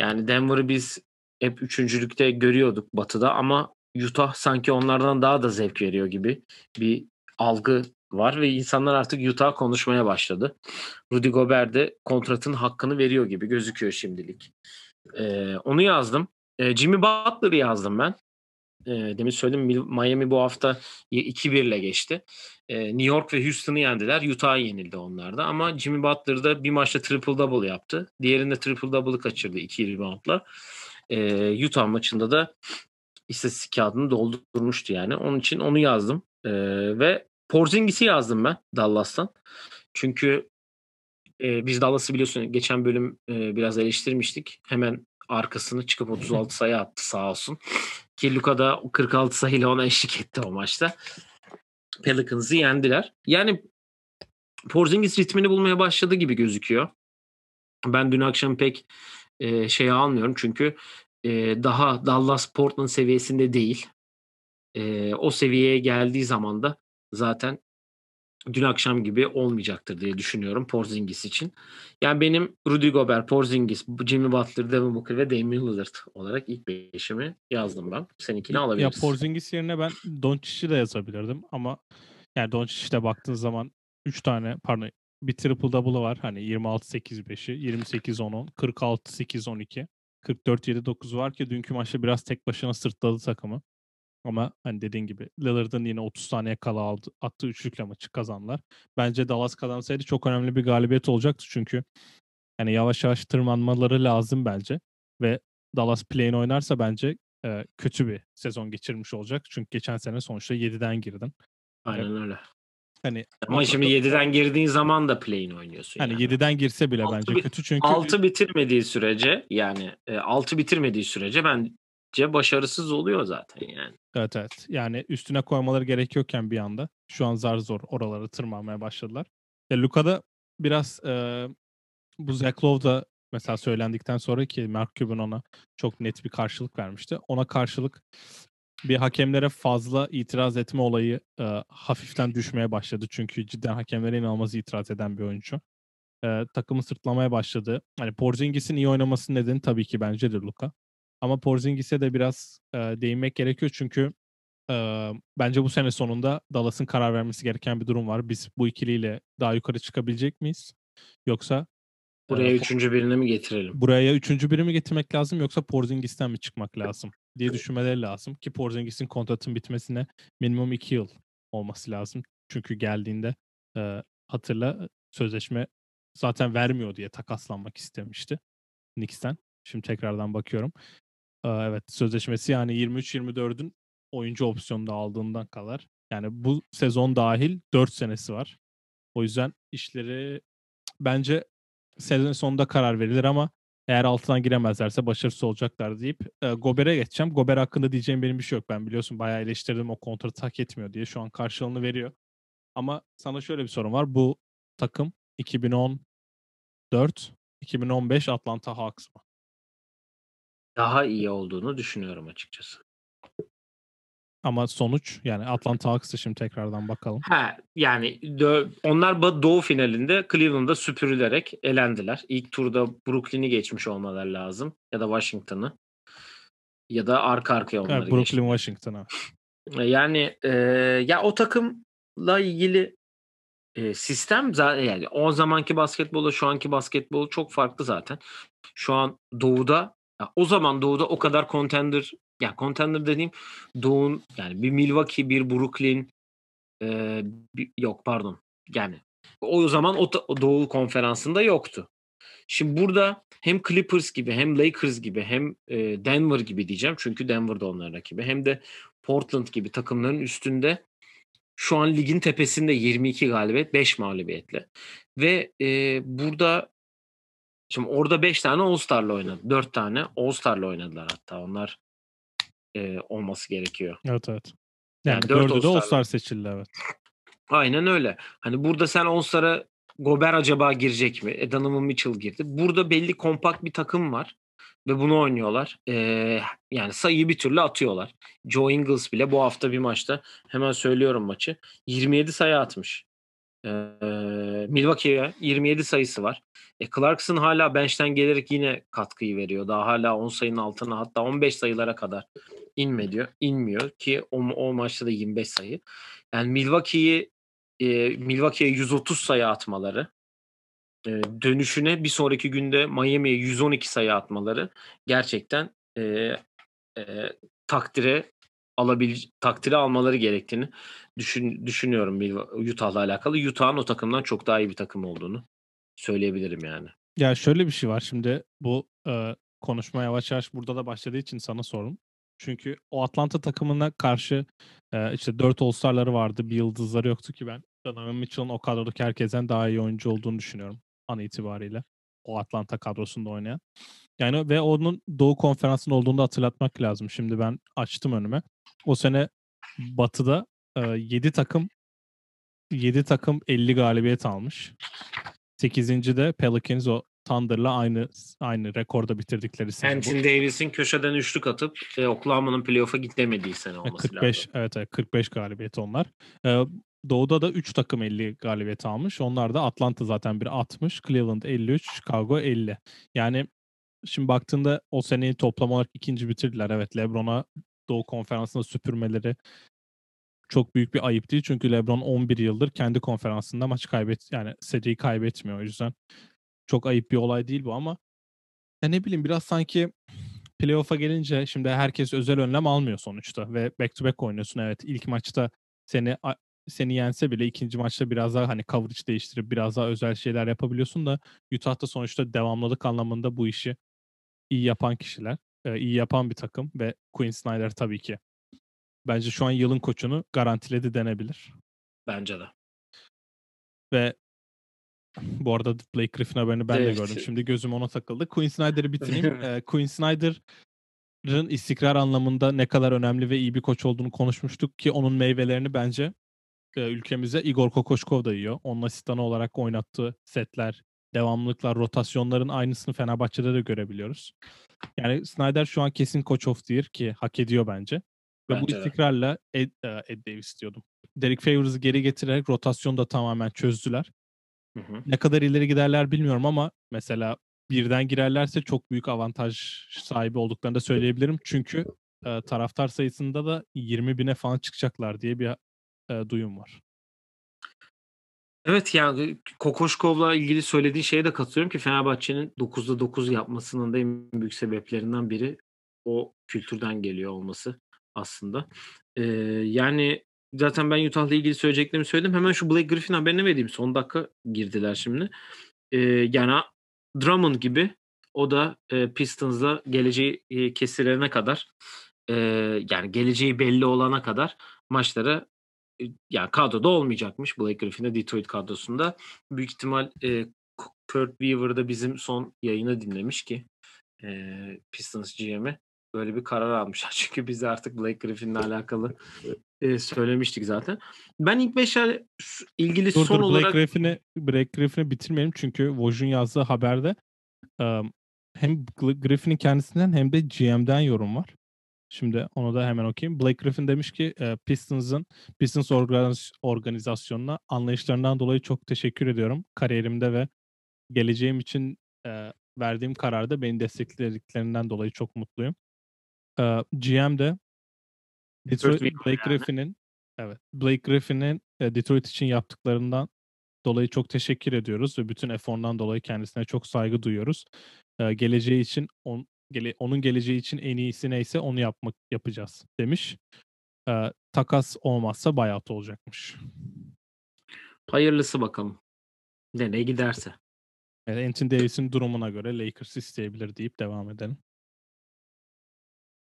Yani Denver'ı biz hep üçüncülükte görüyorduk batıda ama Utah sanki onlardan daha da zevk veriyor gibi bir algı var ve insanlar artık Utah konuşmaya başladı. Rudy Gobert de kontratın hakkını veriyor gibi gözüküyor şimdilik. Ee, onu yazdım. Ee, Jimmy Butler'ı yazdım ben. Ee, demin söyledim Miami bu hafta 2-1 ile geçti. Ee, New York ve Houston'ı yendiler. Utah yenildi onlarda ama Jimmy Butler da bir maçta triple double yaptı. Diğerinde triple double'ı kaçırdı 2 reboundla. Ee, Utah maçında da istatistik kağıdını doldurmuştu yani. Onun için onu yazdım. Ee, ve Porzingis'i yazdım ben Dallas'tan. Çünkü e, biz Dallas'ı biliyorsun geçen bölüm e, biraz eleştirmiştik. Hemen arkasını çıkıp 36 sayı attı sağ olsun. Ki Luka da 46 sayıyla ona eşlik etti o maçta. Pelicans'ı yendiler. Yani Porzingis ritmini bulmaya başladı gibi gözüküyor. Ben dün akşam pek e, şey almıyorum çünkü e, daha Dallas Portland seviyesinde değil. E, o seviyeye geldiği zaman da zaten dün akşam gibi olmayacaktır diye düşünüyorum Porzingis için. Yani benim Rudy Gobert, Porzingis, Jimmy Butler, Devin Booker ve Damian Lillard olarak ilk beşimi yazdım ben. Seninkini alabiliriz. Ya Porzingis yerine ben Doncic'i de yazabilirdim ama yani Doncic'te baktığın zaman 3 tane pardon bir triple double'ı var. Hani 26-8-5'i, 28-10-10, 46-8-12, 44-7-9 var ki dünkü maçta biraz tek başına sırtladı takımı. Ama hani dediğin gibi Lillard'ın yine 30 saniye kala aldı, attığı üçlükle maçı kazandılar. Bence Dallas kazansaydı çok önemli bir galibiyet olacaktı çünkü yani yavaş yavaş tırmanmaları lazım bence. Ve Dallas play'in oynarsa bence e, kötü bir sezon geçirmiş olacak. Çünkü geçen sene sonuçta 7'den girdin. Aynen öyle. Hani ama şimdi 7'den girdiğin zaman da play'in oynuyorsun. Hani yani. 7'den girse bile altı bence kötü çünkü 6 bitirmediği sürece yani 6 bitirmediği sürece bence başarısız oluyor zaten yani. Evet evet. Yani üstüne koymaları gerekiyorken bir anda şu an zar zor oraları tırmanmaya başladılar. Ya Luka'da biraz e, bu Lowe da mesela söylendikten sonra ki Mark Cuban ona çok net bir karşılık vermişti. Ona karşılık bir hakemlere fazla itiraz etme olayı e, hafiften düşmeye başladı. Çünkü cidden hakemlere inanılmaz itiraz eden bir oyuncu. E, takımı sırtlamaya başladı. Hani Porzingis'in iyi oynaması nedeni tabii ki bence de Luka. Ama Porzingis'e de biraz e, değinmek gerekiyor çünkü e, bence bu sene sonunda Dallas'ın karar vermesi gereken bir durum var. Biz bu ikiliyle daha yukarı çıkabilecek miyiz? Yoksa Buraya e, üçüncü birini mi getirelim? Buraya üçüncü birini mi getirmek lazım yoksa Porzingis'ten mi çıkmak lazım diye düşünmeleri lazım. Ki Porzingis'in kontratın bitmesine minimum iki yıl olması lazım. Çünkü geldiğinde e, hatırla sözleşme zaten vermiyor diye takaslanmak istemişti Knicks'ten. Şimdi tekrardan bakıyorum. E, evet sözleşmesi yani 23-24'ün oyuncu opsiyonunda aldığından kadar. Yani bu sezon dahil 4 senesi var. O yüzden işleri bence sezon sonunda karar verilir ama eğer altından giremezlerse başarısız olacaklar deyip e, Gober'e geçeceğim. Gober hakkında diyeceğim benim bir şey yok. Ben biliyorsun bayağı eleştirdim o kontratı hak etmiyor diye. Şu an karşılığını veriyor. Ama sana şöyle bir sorun var. Bu takım 2014 2015 Atlanta Hawks mı? Daha iyi olduğunu düşünüyorum açıkçası. Ama sonuç yani Atlanta Hawks'ı şimdi tekrardan bakalım. Ha yani onlar doğu finalinde Cleveland'da süpürülerek elendiler. İlk turda Brooklyn'i geçmiş olmaları lazım ya da Washington'ı ya da arka arkaya onları evet, Brooklyn Washington'a. Yani e, ya o takımla ilgili e, sistem zaten yani o zamanki basketbolla şu anki basketbol çok farklı zaten. Şu an doğuda ya o zaman doğuda o kadar contender ya contender dediğim Doğu'nun yani bir Milwaukee, bir Brooklyn e, bir, yok pardon. Yani o zaman o, o Doğu konferansında yoktu. Şimdi burada hem Clippers gibi hem Lakers gibi hem e, Denver gibi diyeceğim. Çünkü Denver da onların rakibi. Hem de Portland gibi takımların üstünde şu an ligin tepesinde 22 galibiyet 5 mağlubiyetle. Ve e, burada Şimdi orada 5 tane All-Star'la oynadı. 4 tane All-Star'la oynadılar hatta. Onlar e, olması gerekiyor. Evet evet. Yani Yani, dört dördü de All-Star'la. All-Star seçildi evet. Aynen öyle. Hani burada sen All-Star'a Gober acaba girecek mi? E, Donovan Mitchell girdi. Burada belli kompakt bir takım var. Ve bunu oynuyorlar. Ee, yani sayıyı bir türlü atıyorlar. Joe Ingles bile bu hafta bir maçta hemen söylüyorum maçı. 27 sayı atmış. Ee, Milwaukee'ye 27 sayısı var. E, Clarkson hala bench'ten gelerek yine katkıyı veriyor. Daha hala 10 sayının altına hatta 15 sayılara kadar inme diyor. inmiyor ki o, o maçta da 25 sayı. Yani Milwaukee'yi e, Milwaukee'ye 130 sayı atmaları e, dönüşüne bir sonraki günde Miami'ye 112 sayı atmaları gerçekten e, e, takdire alabil takdire almaları gerektiğini düşün, düşünüyorum Utah'la alakalı. Utah'ın o takımdan çok daha iyi bir takım olduğunu söyleyebilirim yani. Ya şöyle bir şey var şimdi bu e, konuşma yavaş yavaş burada da başladığı için sana sordum. Çünkü o Atlanta takımına karşı e, işte 4 All-Star'ları vardı. Bir yıldızları yoktu ki ben. Donovan Mitchell'ın o kadrodaki herkesten daha iyi oyuncu olduğunu düşünüyorum an itibariyle. O Atlanta kadrosunda oynayan. Yani ve onun Doğu Konferansı'nın olduğunu da hatırlatmak lazım. Şimdi ben açtım önüme. O sene Batı'da 7 takım 7 takım 50 galibiyet almış. 8. de Pelicans o Thunder'la aynı aynı rekorda bitirdikleri sene. Anthony Davis'in köşeden üçlük atıp e, Oklahoma'nın playoff'a gitmediği sene E, olması 45 lazım. evet, evet 45 galibiyet onlar. Ee, Doğu'da da 3 takım 50 galibiyet almış. Onlar da Atlanta zaten bir 60, Cleveland 53, Chicago 50. Yani şimdi baktığında o seneyi toplam olarak ikinci bitirdiler. Evet LeBron'a Doğu Konferansı'nda süpürmeleri çok büyük bir ayıp değil. Çünkü LeBron 11 yıldır kendi konferansında maç kaybet yani seriyi kaybetmiyor. O yüzden çok ayıp bir olay değil bu ama ya ne bileyim biraz sanki playoff'a gelince şimdi herkes özel önlem almıyor sonuçta ve back to back oynuyorsun. Evet ilk maçta seni seni yense bile ikinci maçta biraz daha hani coverage değiştirip biraz daha özel şeyler yapabiliyorsun da Utah'ta sonuçta devamlılık anlamında bu işi iyi yapan kişiler, e, iyi yapan bir takım ve Quinn Snyder tabii ki. Bence şu an yılın koçunu garantiledi denebilir. Bence de. Ve bu arada Blake Griffin haberini ben Evet. de gördüm. Şimdi gözüm ona takıldı. Quinn Snyder'ı bitireyim. Ee, Quinn Snyder'ın istikrar anlamında ne kadar önemli ve iyi bir koç olduğunu konuşmuştuk ki onun meyvelerini bence e, ülkemize Igor Kokoşkov da yiyor. Onun asistanı olarak oynattığı setler, devamlılıklar, rotasyonların aynısını Fenerbahçe'de de görebiliyoruz. Yani Snyder şu an kesin coach of the year ki hak ediyor bence. Ve bu Bence de. istikrarla Ed, e, Ed Davis diyordum. Derek Favors'ı geri getirerek rotasyonu da tamamen çözdüler. Hı hı. Ne kadar ileri giderler bilmiyorum ama mesela birden girerlerse çok büyük avantaj sahibi olduklarını da söyleyebilirim. Çünkü e, taraftar sayısında da 20 bine falan çıkacaklar diye bir e, duyum var. Evet yani Kokoşkov'la ilgili söylediği şeye de katılıyorum ki Fenerbahçe'nin 9'da 9 yapmasının da en büyük sebeplerinden biri o kültürden geliyor olması aslında. Ee, yani zaten ben Utah'la ilgili söyleyeceklerimi söyledim. Hemen şu Blake Griffin haberini vereyim. Son dakika girdiler şimdi. Ee, yani Drummond gibi o da e, Pistons'la geleceği e, kesilene kadar e, yani geleceği belli olana kadar maçlara yani kadroda olmayacakmış Blake Griffin'de Detroit kadrosunda. Büyük ihtimal e, Kurt Weaver da bizim son yayını dinlemiş ki e, Pistons GM'i böyle bir karar almışlar. Çünkü biz de artık Blake Griffin'le alakalı e, söylemiştik zaten. Ben ilk beşer ilgili Dur son dur Blake olarak Griffin'i Blake Griffin'i bitirmeyelim çünkü Woj'un yazdığı haberde e, hem Griffin'in kendisinden hem de GM'den yorum var. Şimdi onu da hemen okuyayım. Blake Griffin demiş ki e, Pistons'ın Pistons organiz- organizasyonuna anlayışlarından dolayı çok teşekkür ediyorum. Kariyerimde ve geleceğim için e, verdiğim kararda beni desteklediklerinden dolayı çok mutluyum. E, GM de Detroit, Blake. Griffin'in evet Blake Griffin'in Detroit için yaptıklarından dolayı çok teşekkür ediyoruz ve bütün eforundan dolayı kendisine çok saygı duyuyoruz. E, geleceği için on, gele, onun geleceği için en iyisi neyse onu yapmak yapacağız demiş. E, takas olmazsa buyout olacakmış. hayırlısı bakalım. Nereye giderse. Yani Anthony Davis'in durumuna göre Lakers isteyebilir deyip devam edelim.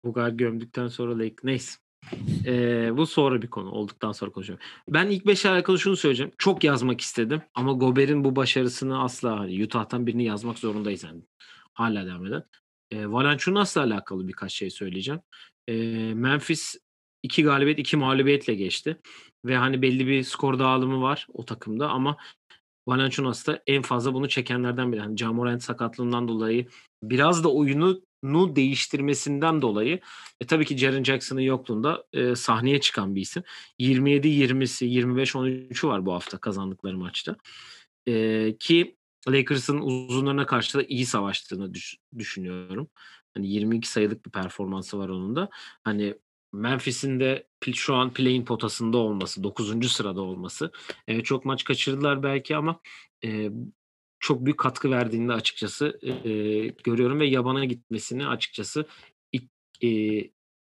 Bu kadar gömdükten sonra Lake neyse. Ee, bu sonra bir konu olduktan sonra konuşuyorum. Ben ilk 5 alakalı şunu söyleyeceğim. Çok yazmak istedim ama Gober'in bu başarısını asla hani Utah'tan birini yazmak zorundayız yani. Hala devam eden. E, Valanciunas'la alakalı birkaç şey söyleyeceğim. E, Memphis iki galibiyet iki mağlubiyetle geçti. Ve hani belli bir skor dağılımı var o takımda ama Valanciunas da en fazla bunu çekenlerden biri. Hani Jamorant sakatlığından dolayı biraz da oyunu nu değiştirmesinden dolayı e, tabii ki Jaren Jackson'ın yokluğunda e, sahneye çıkan bir isim. 27-20'si, 25-13'ü var bu hafta kazandıkları maçta. E, ki Lakers'ın uzunlarına karşı da iyi savaştığını düş- düşünüyorum. Hani 22 sayılık bir performansı var onun da. Hani Memphis'in de şu an play'in potasında olması, 9. sırada olması. Evet çok maç kaçırdılar belki ama e, çok büyük katkı verdiğini de açıkçası e, görüyorum ve yabana gitmesini açıkçası e,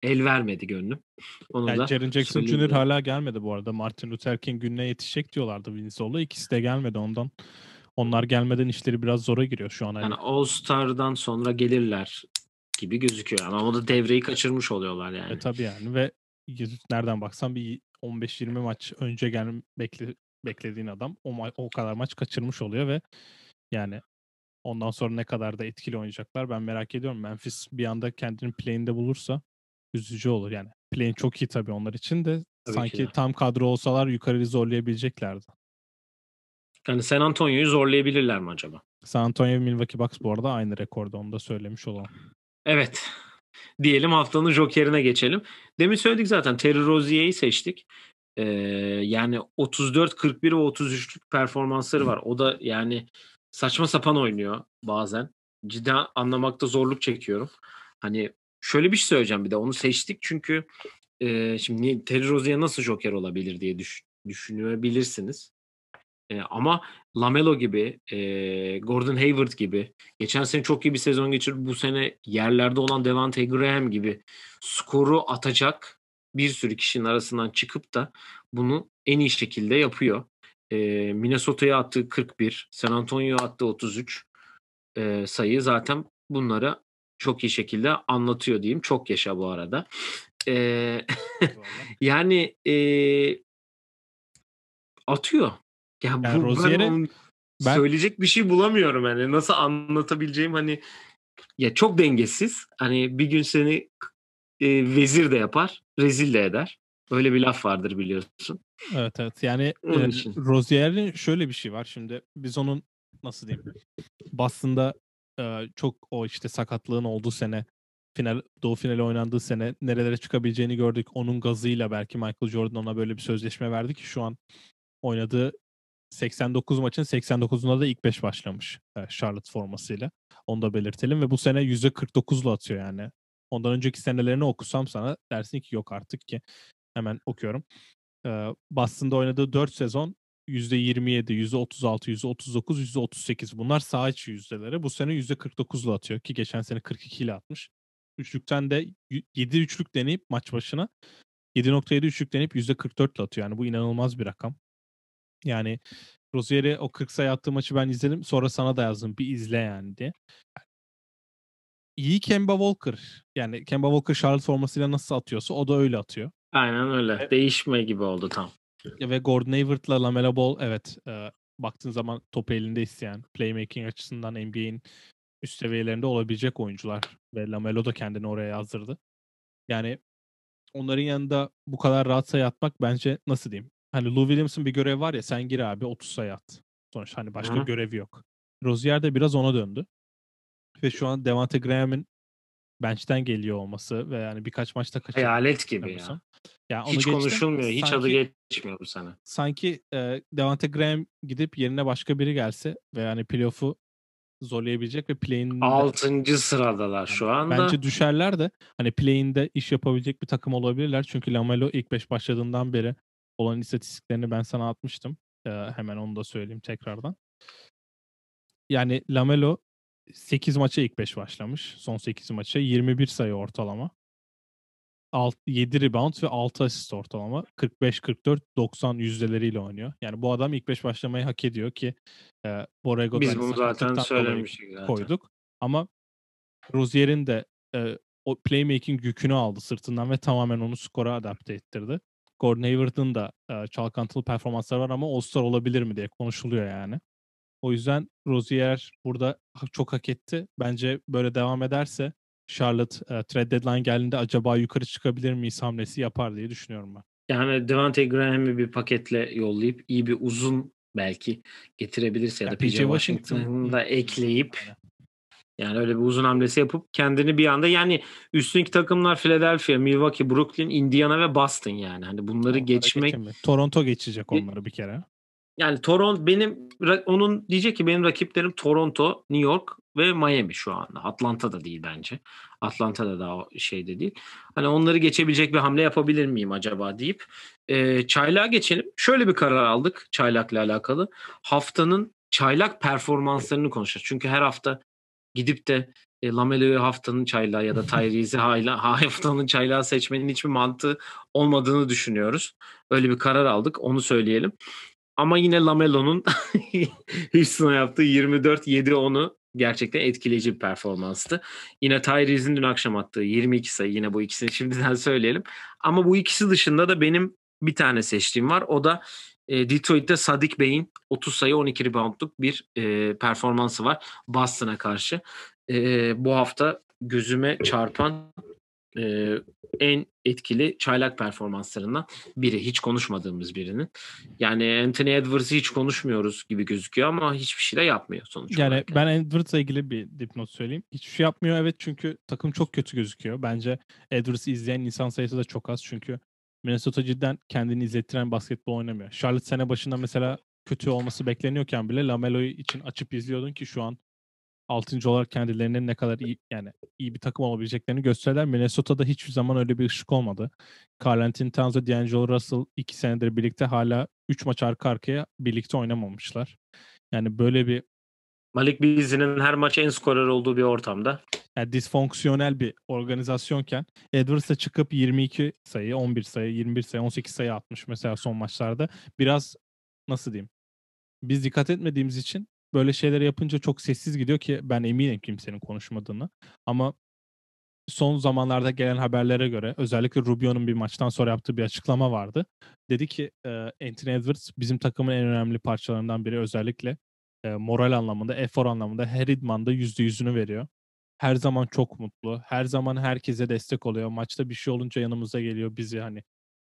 el vermedi gönlüm. Onu yani da Jaren Jackson Jr. hala gelmedi bu arada. Martin Luther King gününe yetişecek diyorlardı Vince'oğlu. İkisi de gelmedi ondan. Onlar gelmeden işleri biraz zora giriyor şu an. Yani All Star'dan sonra gelirler gibi gözüküyor. Ama o da devreyi kaçırmış oluyorlar yani. E tabii yani ve nereden baksan bir 15-20 maç önce gel bekle, beklediğin adam o, ma- o kadar maç kaçırmış oluyor ve yani ondan sonra ne kadar da etkili oynayacaklar ben merak ediyorum. Memphis bir anda kendini play'inde bulursa üzücü olur yani. Play'in çok iyi tabii onlar için de tabii sanki tam kadro olsalar yukarıyı zorlayabileceklerdi. Yani San Antonio'yu zorlayabilirler mi acaba? San Antonio ve Milwaukee Bucks bu arada aynı rekorda onu da söylemiş olalım. Evet. Diyelim haftanın jokerine geçelim. Demin söyledik zaten Terry Rozier'i seçtik. Ee, yani 34, 41 ve 33'lük performansları var. O da yani saçma sapan oynuyor bazen. Cidden anlamakta zorluk çekiyorum. Hani şöyle bir şey söyleyeceğim bir de onu seçtik çünkü e, şimdi Terry Rozier nasıl joker olabilir diye düş, düşünebilirsiniz. E, ama Lamelo gibi, e, Gordon Hayward gibi, geçen sene çok iyi bir sezon geçirip bu sene yerlerde olan Devante Graham gibi skoru atacak bir sürü kişinin arasından çıkıp da bunu en iyi şekilde yapıyor. E, Minnesota'ya attığı 41, San Antonio'ya attığı 33 e, sayı zaten bunları çok iyi şekilde anlatıyor diyeyim. Çok yaşa bu arada. E, yani e, atıyor. Ya yani bu ben, ben söyleyecek bir şey bulamıyorum yani nasıl anlatabileceğim hani ya çok dengesiz. Hani bir gün seni e, vezir de yapar, rezil de eder. Öyle bir laf vardır biliyorsun. Evet evet. Yani e, Rozier'in şöyle bir şey var şimdi. Biz onun nasıl diyeyim? Boston'da e, çok o işte sakatlığın olduğu sene final doğu finali oynandığı sene nerelere çıkabileceğini gördük. Onun gazıyla belki Michael Jordan ona böyle bir sözleşme verdi ki şu an oynadığı 89 maçın 89'unda da ilk 5 başlamış Charlotte formasıyla. Onu da belirtelim ve bu sene %49'la atıyor yani. Ondan önceki senelerini okusam sana dersin ki yok artık ki. Hemen okuyorum. Boston'da oynadığı 4 sezon %27, %36, %39, %38. Bunlar sağ içi yüzdeleri. Bu sene %49'la atıyor ki geçen sene 42 ile atmış. Üçlükten de 7 üçlük deneyip maç başına 7.7 üçlük deneyip %44 ile atıyor. Yani bu inanılmaz bir rakam. Yani Rozier'i o 40 sayı attığı maçı ben izledim. Sonra sana da yazdım bir izle yani diye. İyi Kemba Walker. Yani Kemba Walker Charlotte formasıyla nasıl atıyorsa o da öyle atıyor. Aynen öyle. Ve, Değişme gibi oldu tam. Ve Gordon Hayward'la Lamelo Ball evet e, baktığın zaman topu elinde isteyen playmaking açısından NBA'in üst seviyelerinde olabilecek oyuncular ve Lamelo da kendini oraya yazdırdı. Yani onların yanında bu kadar rahat sayı atmak bence nasıl diyeyim Hani Lou Williams'ın bir görevi var ya sen gir abi 30 sayı at. Sonuçta hani başka Hı-hı. görevi yok. Rozier de biraz ona döndü. Ve şu an Devante Graham'in bench'ten geliyor olması ve yani birkaç maçta kaçırdı. Hayalet gibi ya. Yani hiç geçtim. konuşulmuyor. Hiç sanki, adı geçmiyor bu sene. Sanki e, Devante Graham gidip yerine başka biri gelse ve yani playoff'u zorlayabilecek ve play'in 6. sıradalar şu anda. Bence düşerler de hani play'inde iş yapabilecek bir takım olabilirler. Çünkü Lamelo ilk 5 başladığından beri olan istatistiklerini ben sana atmıştım. Ee, hemen onu da söyleyeyim tekrardan. Yani Lamelo 8 maça ilk 5 başlamış. Son 8 maça 21 sayı ortalama. 6, 7 rebound ve 6 asist ortalama. 45-44-90 yüzdeleriyle oynuyor. Yani bu adam ilk 5 başlamayı hak ediyor ki e, Borrego'dan Biz bunu zaten söylemiştik zaten. koyduk. Ama Rozier'in de e, o playmaking yükünü aldı sırtından ve tamamen onu skora adapte ettirdi. Gordon Hayward'ın da e, çalkantılı performansları var ama All-Star olabilir mi diye konuşuluyor yani. O yüzden Rozier burada çok hak etti. Bence böyle devam ederse Charlotte e, trade deadline geldiğinde acaba yukarı çıkabilir miyiz hamlesi yapar diye düşünüyorum ben. Yani Devante Graham'ı bir paketle yollayıp iyi bir uzun belki getirebilirse ya, ya da PJ Washington'ı da ekleyip yani öyle bir uzun hamlesi yapıp kendini bir anda yani üstündeki takımlar Philadelphia, Milwaukee, Brooklyn, Indiana ve Boston yani. Hani bunları Onlara geçmek geçemedi. Toronto geçecek onları bir kere. Yani Toronto benim onun diyecek ki benim rakiplerim Toronto, New York ve Miami şu anda. Atlanta da değil bence. Atlanta da daha şeyde değil. Hani onları geçebilecek bir hamle yapabilir miyim acaba deyip e, çaylağa geçelim. Şöyle bir karar aldık çaylakla alakalı. Haftanın çaylak performanslarını konuşacağız. Çünkü her hafta gidip de e, Lamelo'yu haftanın çaylağı ya da Tyrese'i haftanın çaylağı seçmenin hiçbir mantığı olmadığını düşünüyoruz. Öyle bir karar aldık. Onu söyleyelim. Ama yine Lamelo'nun Houston'a yaptığı 24-7-10'u gerçekten etkileyici bir performanstı. Yine Tyrese'in dün akşam attığı 22 sayı yine bu ikisini şimdiden söyleyelim. Ama bu ikisi dışında da benim bir tane seçtiğim var. O da e, Detroit'te Sadik Bey'in 30 sayı 12 reboundluk bir e, performansı var Boston'a karşı. E, bu hafta gözüme çarpan e, en etkili çaylak performanslarından biri. Hiç konuşmadığımız birinin. Yani Anthony Edwards'ı hiç konuşmuyoruz gibi gözüküyor ama hiçbir şey de yapmıyor sonuç yani olarak. Ben Edwards'la ilgili bir dipnot söyleyeyim. Hiçbir şey yapmıyor evet çünkü takım çok kötü gözüküyor. Bence Edwards'ı izleyen insan sayısı da çok az çünkü Minnesota cidden kendini izlettiren basketbol oynamıyor. Charlotte sene başında mesela kötü olması bekleniyorken bile Lamelo'yu için açıp izliyordun ki şu an 6. olarak kendilerinin ne kadar iyi yani iyi bir takım olabileceklerini gösterdiler. Minnesota'da hiçbir zaman öyle bir ışık olmadı. Carl Anthony Towns ve D'Angelo Russell iki senedir birlikte hala 3 maç arka arkaya birlikte oynamamışlar. Yani böyle bir Malik Beasley'nin her maç en skorer olduğu bir ortamda. Yani disfonksiyonel bir organizasyonken Edwards'a çıkıp 22 sayı, 11 sayı, 21 sayı, 18 sayı atmış mesela son maçlarda. Biraz nasıl diyeyim? Biz dikkat etmediğimiz için böyle şeyleri yapınca çok sessiz gidiyor ki ben eminim kimsenin konuşmadığını. Ama son zamanlarda gelen haberlere göre özellikle Rubio'nun bir maçtan sonra yaptığı bir açıklama vardı. Dedi ki Anthony Edwards bizim takımın en önemli parçalarından biri özellikle moral anlamında, efor anlamında her idmanda yüzde yüzünü veriyor. Her zaman çok mutlu. Her zaman herkese destek oluyor. Maçta bir şey olunca yanımıza geliyor. Bizi hani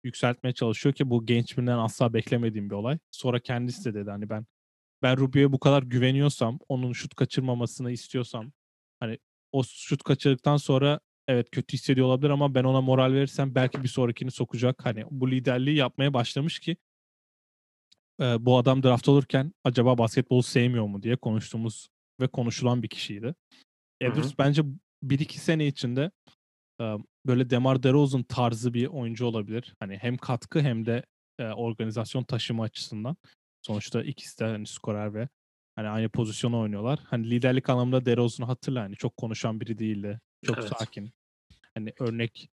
yükseltmeye çalışıyor ki bu genç birinden asla beklemediğim bir olay. Sonra kendisi de dedi hani ben ben Rubio'ya bu kadar güveniyorsam, onun şut kaçırmamasını istiyorsam, hani o şut kaçırdıktan sonra evet kötü hissediyor olabilir ama ben ona moral verirsem belki bir sonrakini sokacak. Hani bu liderliği yapmaya başlamış ki e, bu adam draft olurken acaba basketbolu sevmiyor mu diye konuştuğumuz ve konuşulan bir kişiydi. Edwards bence 1-2 sene içinde böyle Demar DeRozan tarzı bir oyuncu olabilir. Hani hem katkı hem de organizasyon taşıma açısından. Sonuçta ikisi de hani skorer ve hani aynı pozisyonu oynuyorlar. Hani liderlik anlamında DeRozan'ı hatırla hani çok konuşan biri değildi. Çok evet. sakin. Hani örnek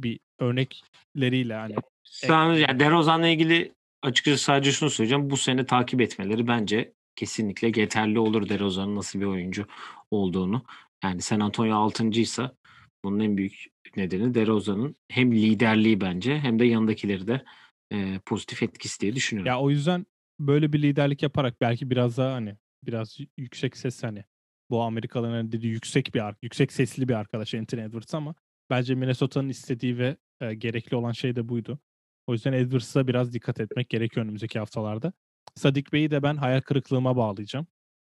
bir örnekleriyle hani sen yani DeRozan'la ilgili açıkçası sadece şunu söyleyeceğim. Bu sene takip etmeleri bence kesinlikle yeterli olur DeRozan'ın nasıl bir oyuncu olduğunu. Yani San Antonio 6.ysa bunun en büyük nedeni DeRozan'ın hem liderliği bence hem de yanındakileri de e, pozitif etkisi diye düşünüyorum. Ya o yüzden böyle bir liderlik yaparak belki biraz daha hani biraz yüksek ses hani bu Amerikalıların dediği yüksek bir yüksek sesli bir arkadaş Anthony Edwards ama bence Minnesota'nın istediği ve e, gerekli olan şey de buydu. O yüzden Edwards'a biraz dikkat etmek gerekiyor önümüzdeki haftalarda. Sadik Bey'i de ben hayal kırıklığıma bağlayacağım.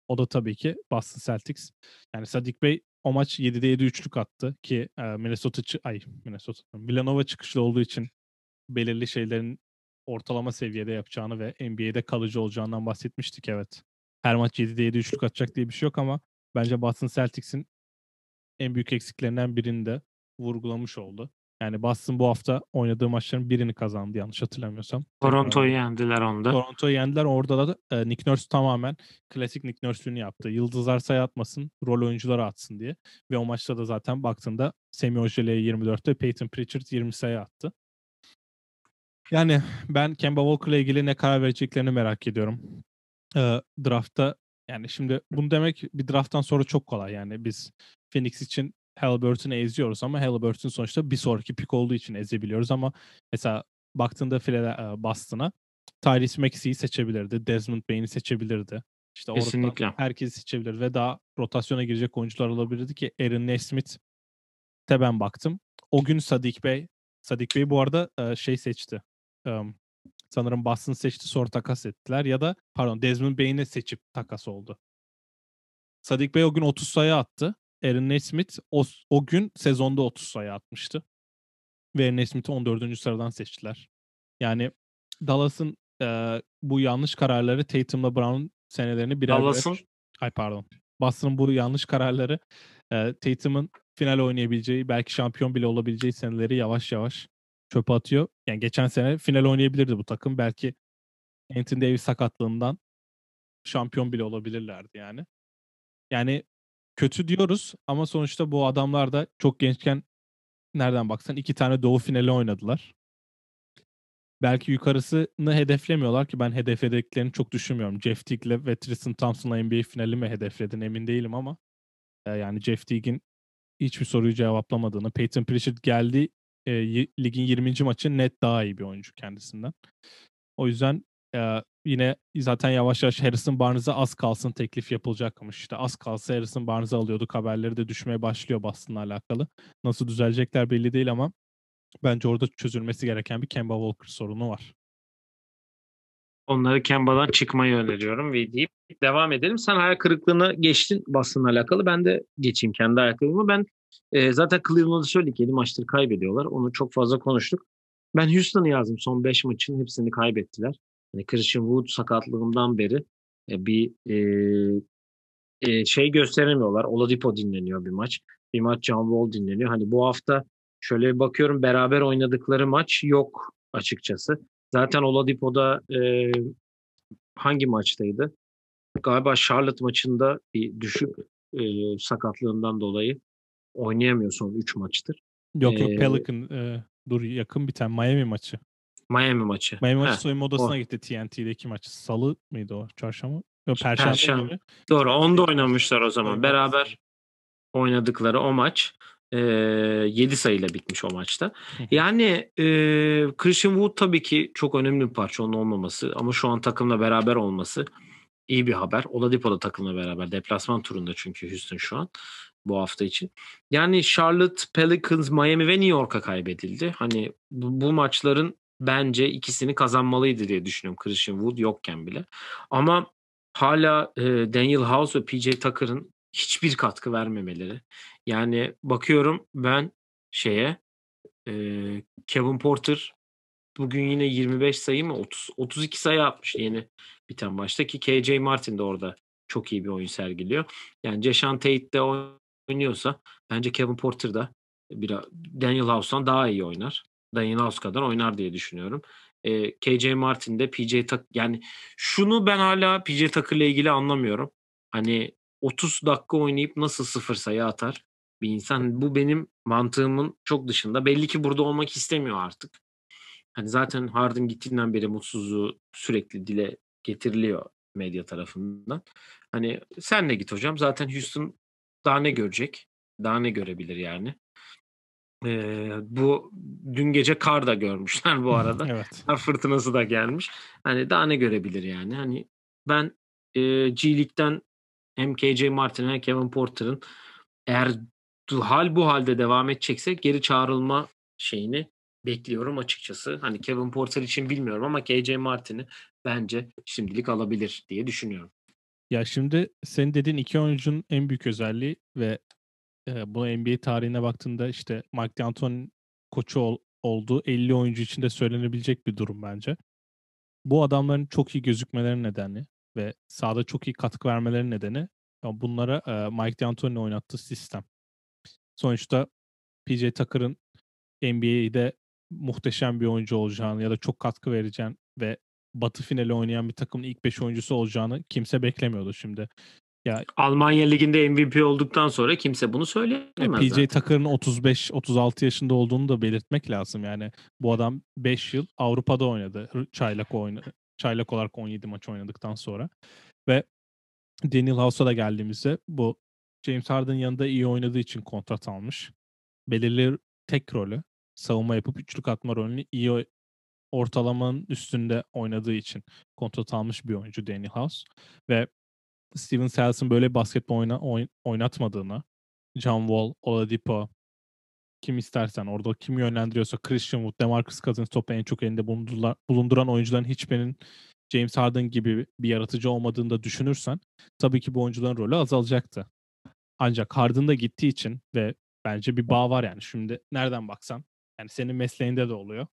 O da tabii ki Boston Celtics. Yani Sadik Bey o maç 7'de 7 üçlük attı ki e, Minnesota ay Minnesota Villanova çıkışlı olduğu için belirli şeylerin ortalama seviyede yapacağını ve NBA'de kalıcı olacağından bahsetmiştik evet. Her maç 7'de 7 üçlük atacak diye bir şey yok ama bence Boston Celtics'in en büyük eksiklerinden birini de vurgulamış oldu. Yani Boston bu hafta oynadığı maçların birini kazandı yanlış hatırlamıyorsam. Toronto'yu yendiler onda. Toronto'yu yendiler. Orada da e, Nick Nurse tamamen klasik Nick Nurse'ünü yaptı. Yıldızlar sayı atmasın, rol oyuncuları atsın diye. Ve o maçta da zaten baktığında Semi Ojeleye 24'te Peyton Pritchard 20 sayı attı. Yani ben Kemba Walker'la ilgili ne karar vereceklerini merak ediyorum. Ee, draftta yani şimdi bunu demek bir drafttan sonra çok kolay. Yani biz Phoenix için Halliburton'u eziyoruz ama Halliburton sonuçta bir sonraki pik olduğu için ezebiliyoruz ama mesela baktığında Philadelphia, Boston'a Tyrese Maxey'i seçebilirdi. Desmond Bain'i seçebilirdi. İşte Kesinlikle. orada herkes seçebilir ve daha rotasyona girecek oyuncular olabilirdi ki Aaron Nesmith de ben baktım. O gün Sadik Bey Sadik Bey bu arada şey seçti. sanırım Boston seçti sonra takas ettiler ya da pardon Desmond Bain'i seçip takas oldu. Sadik Bey o gün 30 sayı attı. Aaron Nesmith o, o gün sezonda 30 sayı atmıştı. Ve Aaron Nesmith'i 14. sıradan seçtiler. Yani Dallas'ın e, bu yanlış kararları Tatum'la Brown senelerini birer Dallas'ın birer... Ay pardon. Boston'ın bu yanlış kararları e, Tatum'un final oynayabileceği, belki şampiyon bile olabileceği seneleri yavaş yavaş çöpe atıyor. Yani geçen sene final oynayabilirdi bu takım. Belki Anthony Davis sakatlığından şampiyon bile olabilirlerdi yani. Yani kötü diyoruz ama sonuçta bu adamlar da çok gençken nereden baksan iki tane doğu finali oynadılar. Belki yukarısını hedeflemiyorlar ki ben hedeflediklerini çok düşünmüyorum. Jeff Teague'le ve Tristan Thompson'la NBA finali mi hedefledin emin değilim ama yani Jeff Teague'in hiçbir soruyu cevaplamadığını, Peyton Pritchard geldi e, ligin 20. maçı net daha iyi bir oyuncu kendisinden. O yüzden yine zaten yavaş yavaş Harrison Barnes'a az kalsın teklif yapılacakmış. İşte az kalsa Harrison Barnes'ı alıyorduk. Haberleri de düşmeye başlıyor Boston'la alakalı. Nasıl düzelecekler belli değil ama bence orada çözülmesi gereken bir Kemba Walker sorunu var. Onları Kemba'dan çıkmayı öneriyorum ve deyip devam edelim. Sen hayal kırıklığına geçtin Boston'la alakalı. Ben de geçeyim kendi hayal. Ben e, zaten Cleveland'ı söyledik 7 maçtır kaybediyorlar. Onu çok fazla konuştuk. Ben Houston'ı yazdım. Son 5 maçın hepsini kaybettiler. Yani Christian Wood sakatlığından beri e, bir e, e, şey gösteremiyorlar. Oladipo dinleniyor bir maç. Bir maç John Wall dinleniyor. Hani bu hafta şöyle bir bakıyorum beraber oynadıkları maç yok açıkçası. Zaten Oladipo'da e, hangi maçtaydı? Galiba Charlotte maçında bir düşük e, sakatlığından dolayı oynayamıyor son 3 maçtır. Yok yok ee, Pelican e, dur yakın bir tane Miami maçı. Miami maçı. Miami maçı soyunma odasına o. gitti TNT'deki maç. Salı mıydı o? Çarşamba? Yok Perşembe. Perşembe. Doğru. Onda oynamışlar o zaman. Beraber oynadıkları o maç. E, 7 sayıyla bitmiş o maçta. Yani e, Christian Wood tabii ki çok önemli bir parça onun olmaması ama şu an takımla beraber olması iyi bir haber. Oladipo da takımla beraber deplasman turunda çünkü Houston şu an bu hafta için. Yani Charlotte, Pelicans, Miami ve New York'a kaybedildi. Hani bu, bu maçların bence ikisini kazanmalıydı diye düşünüyorum Christian Wood yokken bile. Ama hala e, Daniel House ve PJ Tucker'ın hiçbir katkı vermemeleri. Yani bakıyorum ben şeye e, Kevin Porter bugün yine 25 sayı mı 30 32 sayı atmış yeni biten maçta ki KJ Martin de orada çok iyi bir oyun sergiliyor. Yani Jason Tate de oynuyorsa bence Kevin Porter da biraz Daniel House'dan daha iyi oynar. Daniel House kadar oynar diye düşünüyorum. E, KJ Martin de PJ Tak yani şunu ben hala PJ Tucker'la ilgili anlamıyorum. Hani 30 dakika oynayıp nasıl sıfır sayı atar bir insan. Bu benim mantığımın çok dışında. Belli ki burada olmak istemiyor artık. Hani zaten Harden gittiğinden beri mutsuzluğu sürekli dile getiriliyor medya tarafından. Hani sen de git hocam. Zaten Houston daha ne görecek? Daha ne görebilir yani? Ee, bu dün gece kar da görmüşler bu arada. evet. Kar fırtınası da gelmiş. Hani daha ne görebilir yani? Hani ben e, G League'den hem KJ Martin hem Kevin Porter'ın eğer hal bu halde devam edecekse geri çağrılma şeyini bekliyorum açıkçası. Hani Kevin Porter için bilmiyorum ama KJ Martin'i bence şimdilik alabilir diye düşünüyorum. Ya şimdi senin dediğin iki oyuncunun en büyük özelliği ve e, bu NBA tarihine baktığında işte Mike D'Antoni koçu ol, olduğu 50 oyuncu için de söylenebilecek bir durum bence. Bu adamların çok iyi gözükmeleri nedeni ve sahada çok iyi katkı vermeleri nedeni bunlara e, Mike D'Antoni oynattığı sistem. Sonuçta PJ Tucker'ın NBA'de muhteşem bir oyuncu olacağını ya da çok katkı vereceğini ve Batı finali oynayan bir takımın ilk 5 oyuncusu olacağını kimse beklemiyordu şimdi. Ya Almanya liginde MVP olduktan sonra kimse bunu söyleyemez. PJ zaten. Tucker'ın 35-36 yaşında olduğunu da belirtmek lazım. Yani bu adam 5 yıl Avrupa'da oynadı. Çaylak oynadı. Çaylak olarak 17 maç oynadıktan sonra. Ve Daniel House'a da geldiğimizde bu James Harden yanında iyi oynadığı için kontrat almış. Belirli tek rolü savunma yapıp üçlük atma rolünü iyi ortalamanın üstünde oynadığı için kontrat almış bir oyuncu Daniel House. Ve Steven Silas'ın böyle basketbol oyna, oyn, oynatmadığını, John Wall, Oladipo, kim istersen orada kim yönlendiriyorsa Christian Wood, DeMarcus Cousins topu en çok elinde bulunduran oyuncuların hiçbirinin James Harden gibi bir yaratıcı olmadığını da düşünürsen tabii ki bu oyuncuların rolü azalacaktı. Ancak Harden da gittiği için ve bence bir bağ var yani. Şimdi nereden baksan yani senin mesleğinde de oluyor.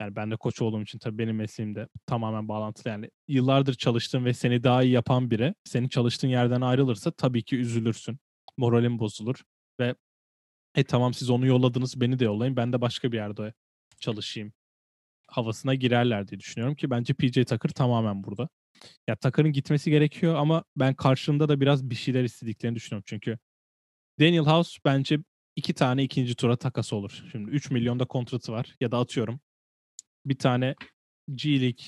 Yani ben de koç olduğum için tabii benim mesleğimde tamamen bağlantılı. Yani yıllardır çalıştığın ve seni daha iyi yapan biri senin çalıştığın yerden ayrılırsa tabii ki üzülürsün. Moralin bozulur ve e tamam siz onu yolladınız beni de yollayın ben de başka bir yerde çalışayım havasına girerler diye düşünüyorum ki bence PJ Tucker tamamen burada. Ya Tucker'ın gitmesi gerekiyor ama ben karşılığında da biraz bir şeyler istediklerini düşünüyorum. Çünkü Daniel House bence iki tane ikinci tura takas olur. Şimdi 3 milyonda kontratı var ya da atıyorum bir tane G League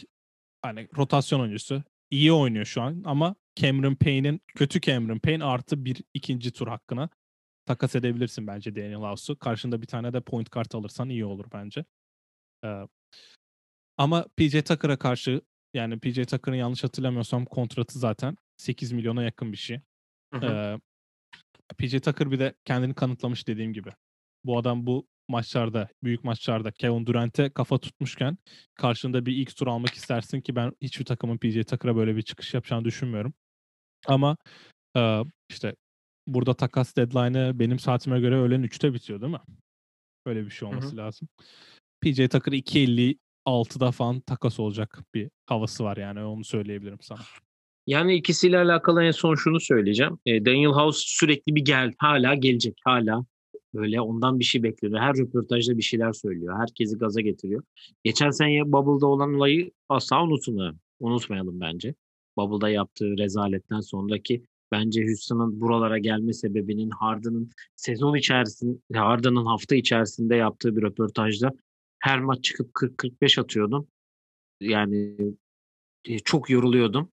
hani rotasyon oyuncusu iyi oynuyor şu an ama Cameron Payne'in kötü Cameron Payne artı bir ikinci tur hakkına takas edebilirsin bence Daniel House'u. Karşında bir tane de point kart alırsan iyi olur bence. Ee, ama PJ Tucker'a karşı yani PJ Tucker'ın yanlış hatırlamıyorsam kontratı zaten 8 milyona yakın bir şey. Ee, PJ Tucker bir de kendini kanıtlamış dediğim gibi. Bu adam bu maçlarda, büyük maçlarda Kevin Durant'e kafa tutmuşken karşında bir ilk tur almak istersin ki ben hiçbir takımın PJ Tucker'a böyle bir çıkış yapacağını düşünmüyorum. Ama e, işte burada takas deadline'ı benim saatime göre öğlen 3'te bitiyor değil mi? Öyle bir şey olması Hı-hı. lazım. PJ Tucker 2.56'da falan takas olacak bir havası var yani onu söyleyebilirim sana. Yani ikisiyle alakalı en son şunu söyleyeceğim. E, Daniel House sürekli bir gel, hala gelecek, hala böyle ondan bir şey bekliyor. Her röportajda bir şeyler söylüyor. Herkesi gaza getiriyor. Geçen sene Bubble'da olan olayı asla unutmayalım. Unutmayalım bence. Bubble'da yaptığı rezaletten sonraki bence Houston'ın buralara gelme sebebinin Harden'ın sezon içerisinde Harden'ın hafta içerisinde yaptığı bir röportajda her maç çıkıp 40-45 atıyordum. Yani e, çok yoruluyordum.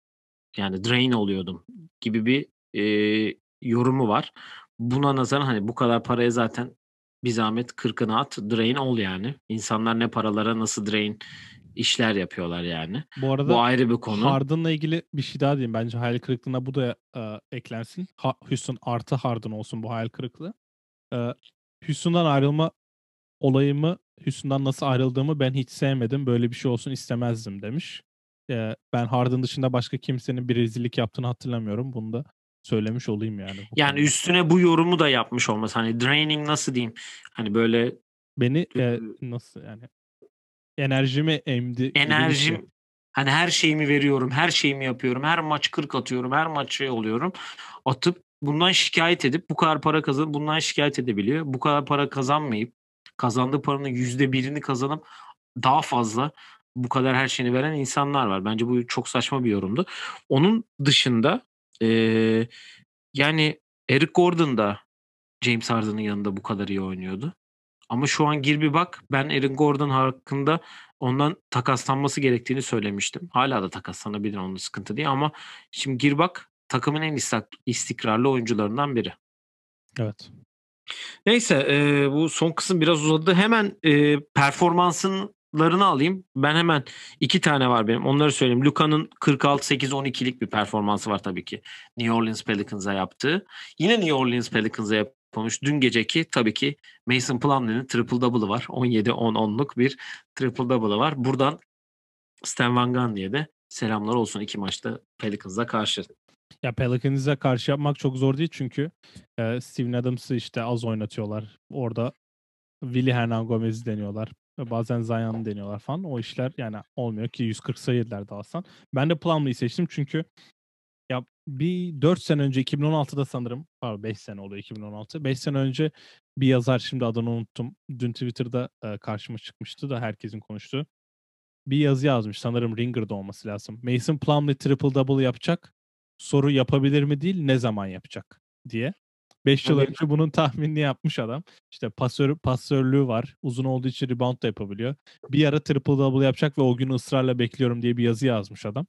Yani drain oluyordum gibi bir e, yorumu var. Buna nazaran hani bu kadar paraya zaten bir zahmet 40'ını at drain ol yani. İnsanlar ne paralara nasıl drain işler yapıyorlar yani. Bu arada bu ayrı bir konu. Harden'la ilgili bir şey daha diyeyim. Bence hayal kırıklığına bu da e, eklensin. Ha, Houston artı Harden olsun bu hayal kırıklığı. E, Houston'dan ayrılma olayımı Houston'dan nasıl ayrıldığımı ben hiç sevmedim. Böyle bir şey olsun istemezdim demiş. E, ben Harden dışında başka kimsenin bir rezillik yaptığını hatırlamıyorum. Bunu da söylemiş olayım yani. Yani üstüne bu yorumu da yapmış olması. Hani draining nasıl diyeyim? Hani böyle beni e, nasıl yani enerjimi emdi. Enerjim şey. hani her şeyimi veriyorum, her şeyimi yapıyorum. Her maç 40 atıyorum, her maç şey oluyorum. Atıp bundan şikayet edip bu kadar para kazanıp bundan şikayet edebiliyor. Bu kadar para kazanmayıp kazandığı paranın yüzde birini kazanıp daha fazla bu kadar her şeyini veren insanlar var. Bence bu çok saçma bir yorumdu. Onun dışında e, yani Eric Gordon da James Harden'ın yanında bu kadar iyi oynuyordu. Ama şu an gir bir bak ben Eric Gordon hakkında ondan takaslanması gerektiğini söylemiştim. Hala da takaslanabilir onun sıkıntı değil ama şimdi gir bak takımın en istikrarlı oyuncularından biri. Evet. Neyse e, bu son kısım biraz uzadı. Hemen e, performanslarını alayım. Ben hemen iki tane var benim. Onları söyleyeyim. Luka'nın 46-8-12'lik bir performansı var tabii ki. New Orleans Pelicans'a yaptığı. Yine New Orleans Pelicans'a yapılmış. Dün geceki tabii ki Mason Plumlee'nin triple double'ı var. 17-10-10'luk bir triple double'ı var. Buradan Stan Van Gundy'ye de selamlar olsun iki maçta Pelicans'a karşı. Ya Pelicans'a karşı yapmak çok zor değil çünkü e, Steven Adams'ı işte az oynatıyorlar. Orada Willy Hernan Gomez'i deniyorlar. Bazen Zion'ı deniyorlar falan. O işler yani olmuyor ki 140 sayılar da alsan. Ben de Plumlee'yi seçtim çünkü ya bir 4 sene önce 2016'da sanırım pardon 5 sene oluyor 2016. 5 sene önce bir yazar şimdi adını unuttum. Dün Twitter'da e, karşıma çıkmıştı da herkesin konuştuğu. Bir yazı yazmış sanırım Ringer'da olması lazım. Mason Plumlee triple double yapacak soru yapabilir mi değil ne zaman yapacak diye. 5 yıl önce bunun tahminini yapmış adam. İşte pasör, pasörlüğü var. Uzun olduğu için rebound da yapabiliyor. Bir ara triple double yapacak ve o günü ısrarla bekliyorum diye bir yazı yazmış adam.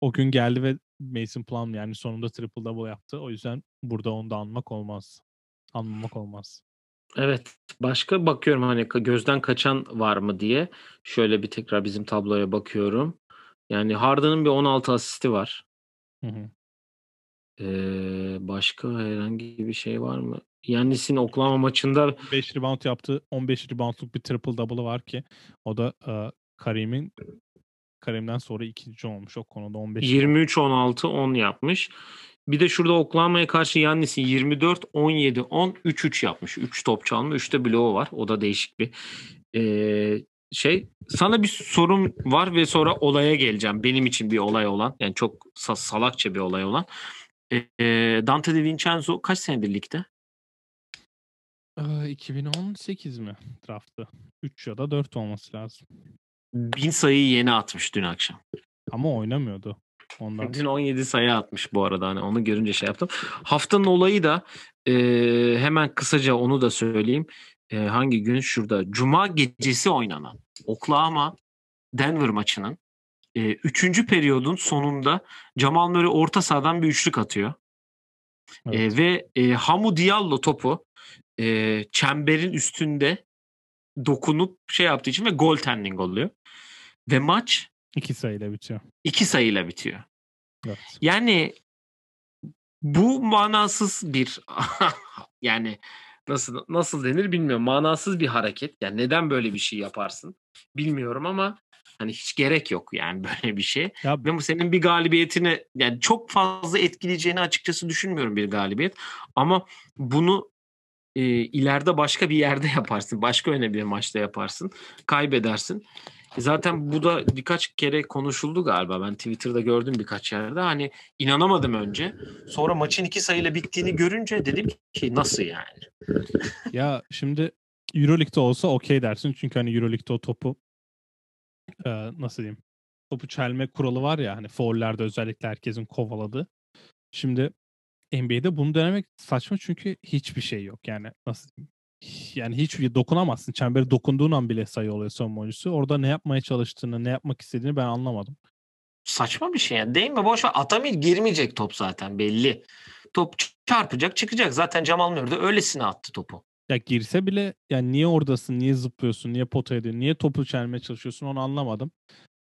o gün geldi ve Mason Plum yani sonunda triple double yaptı. O yüzden burada onu da anmak olmaz. Anmamak olmaz. Evet. Başka bakıyorum hani gözden kaçan var mı diye. Şöyle bir tekrar bizim tabloya bakıyorum. Yani Harden'ın bir 16 asisti var. Hı hı. Ee, başka herhangi bir şey var mı? Yannis'in Oklahoma maçında 5 rebound yaptı. 15 reboundluk bir triple double'ı var ki o da e, Karim'in Karim'den sonra ikinci olmuş o konuda 15 23 16 10 yapmış. Bir de şurada Oklahoma'ya karşı Yannis'in 24 17 10 3 3 yapmış. 3 top çalma, 3 de bloğu var. O da değişik bir ee, şey. Sana bir sorum var ve sonra olaya geleceğim. Benim için bir olay olan, yani çok salakça bir olay olan. Ee, Dante De Vincenzo kaç senedir ligde? 2018 mi draftı? 3 ya da 4 olması lazım. Bin sayıyı yeni atmış dün akşam. Ama oynamıyordu. Ondan. Dün 17 sayı atmış bu arada. Hani onu görünce şey yaptım. Haftanın olayı da e, hemen kısaca onu da söyleyeyim. E, hangi gün? Şurada. Cuma gecesi oynanan Oklahoma Denver maçının e, üçüncü periyodun sonunda Jamal Murray orta sahadan bir üçlük atıyor. Evet. E, ve e, Hamu Diallo topu e, çemberin üstünde dokunup şey yaptığı için ve gol tending oluyor. Ve maç iki sayıyla bitiyor. İki sayıyla bitiyor. Evet. Yani bu manasız bir yani nasıl nasıl denir bilmiyorum. Manasız bir hareket. Yani neden böyle bir şey yaparsın bilmiyorum ama hani hiç gerek yok yani böyle bir şey. Ya, Ve bu senin bir galibiyetini yani çok fazla etkileyeceğini açıkçası düşünmüyorum bir galibiyet. Ama bunu e, ileride başka bir yerde yaparsın. Başka önemli bir maçta yaparsın. Kaybedersin. E, zaten bu da birkaç kere konuşuldu galiba. Ben Twitter'da gördüm birkaç yerde. Hani inanamadım önce. Sonra maçın iki sayıyla bittiğini görünce dedim ki nasıl yani? ya şimdi Euroleague'de olsa okey dersin. Çünkü hani Euroleague'de o topu e, nasıl diyeyim? Topu çelme kuralı var ya hani faullerde özellikle herkesin kovaladığı. Şimdi NBA'de bunu denemek saçma çünkü hiçbir şey yok. Yani nasıl? Yani hiç dokunamazsın. Çemberi dokunduğun an bile sayı oluyor savunma oyuncusu. Orada ne yapmaya çalıştığını, ne yapmak istediğini ben anlamadım. Saçma bir şey yani. Değil mi? Boş ver. Atamir girmeyecek top zaten belli. Top çarpacak çıkacak. Zaten Cemal Murray de öylesine attı topu. Ya girse bile yani niye oradasın, niye zıplıyorsun, niye potaya ediyorsun, niye topu çelmeye çalışıyorsun onu anlamadım.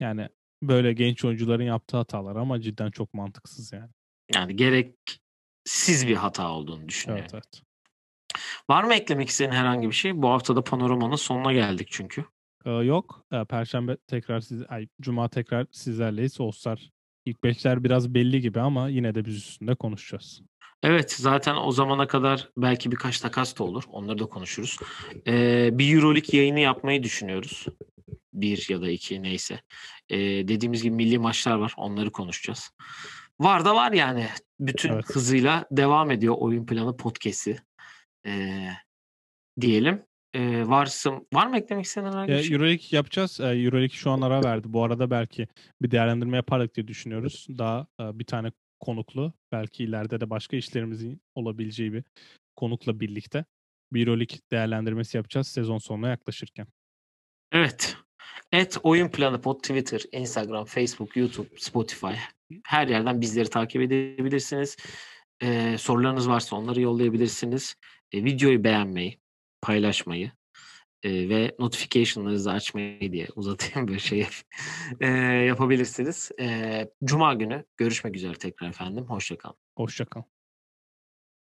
Yani böyle genç oyuncuların yaptığı hatalar ama cidden çok mantıksız yani. Yani gerek siz bir hata olduğunu düşünüyorum. Evet, evet. Var mı eklemek istediğin herhangi bir şey? Bu haftada panoramanın sonuna geldik çünkü. Ee, yok. Ee, Perşembe tekrar siz, ay, Cuma tekrar sizlerleyiz. Olsar ilk beşler biraz belli gibi ama yine de biz üstünde konuşacağız. Evet zaten o zamana kadar belki birkaç takas da olur. Onları da konuşuruz. Ee, bir Euroleague yayını yapmayı düşünüyoruz. Bir ya da iki neyse. Ee, dediğimiz gibi milli maçlar var. Onları konuşacağız. Var da var yani. Bütün evet. hızıyla devam ediyor oyun planı podcast'i. Ee, diyelim. Varsın, var mı eklemek istediğin herhangi bir şey? Euroleague yapacağız. Euroleague şu an ara verdi. Bu arada belki bir değerlendirme yapardık diye düşünüyoruz. Daha bir tane konuklu. Belki ileride de başka işlerimizin olabileceği bir konukla birlikte bir Euroleague değerlendirmesi yapacağız sezon sonuna yaklaşırken. Evet. Et Oyun Planı Pod Twitter, Instagram, Facebook, YouTube, Spotify her yerden bizleri takip edebilirsiniz. Ee, sorularınız varsa onları yollayabilirsiniz. Ee, videoyu beğenmeyi, paylaşmayı e, ve notification'larınızı açmayı diye uzatayım bir şey e, yapabilirsiniz. E, Cuma günü görüşmek üzere tekrar efendim. Hoşçakalın. Hoşçakalın.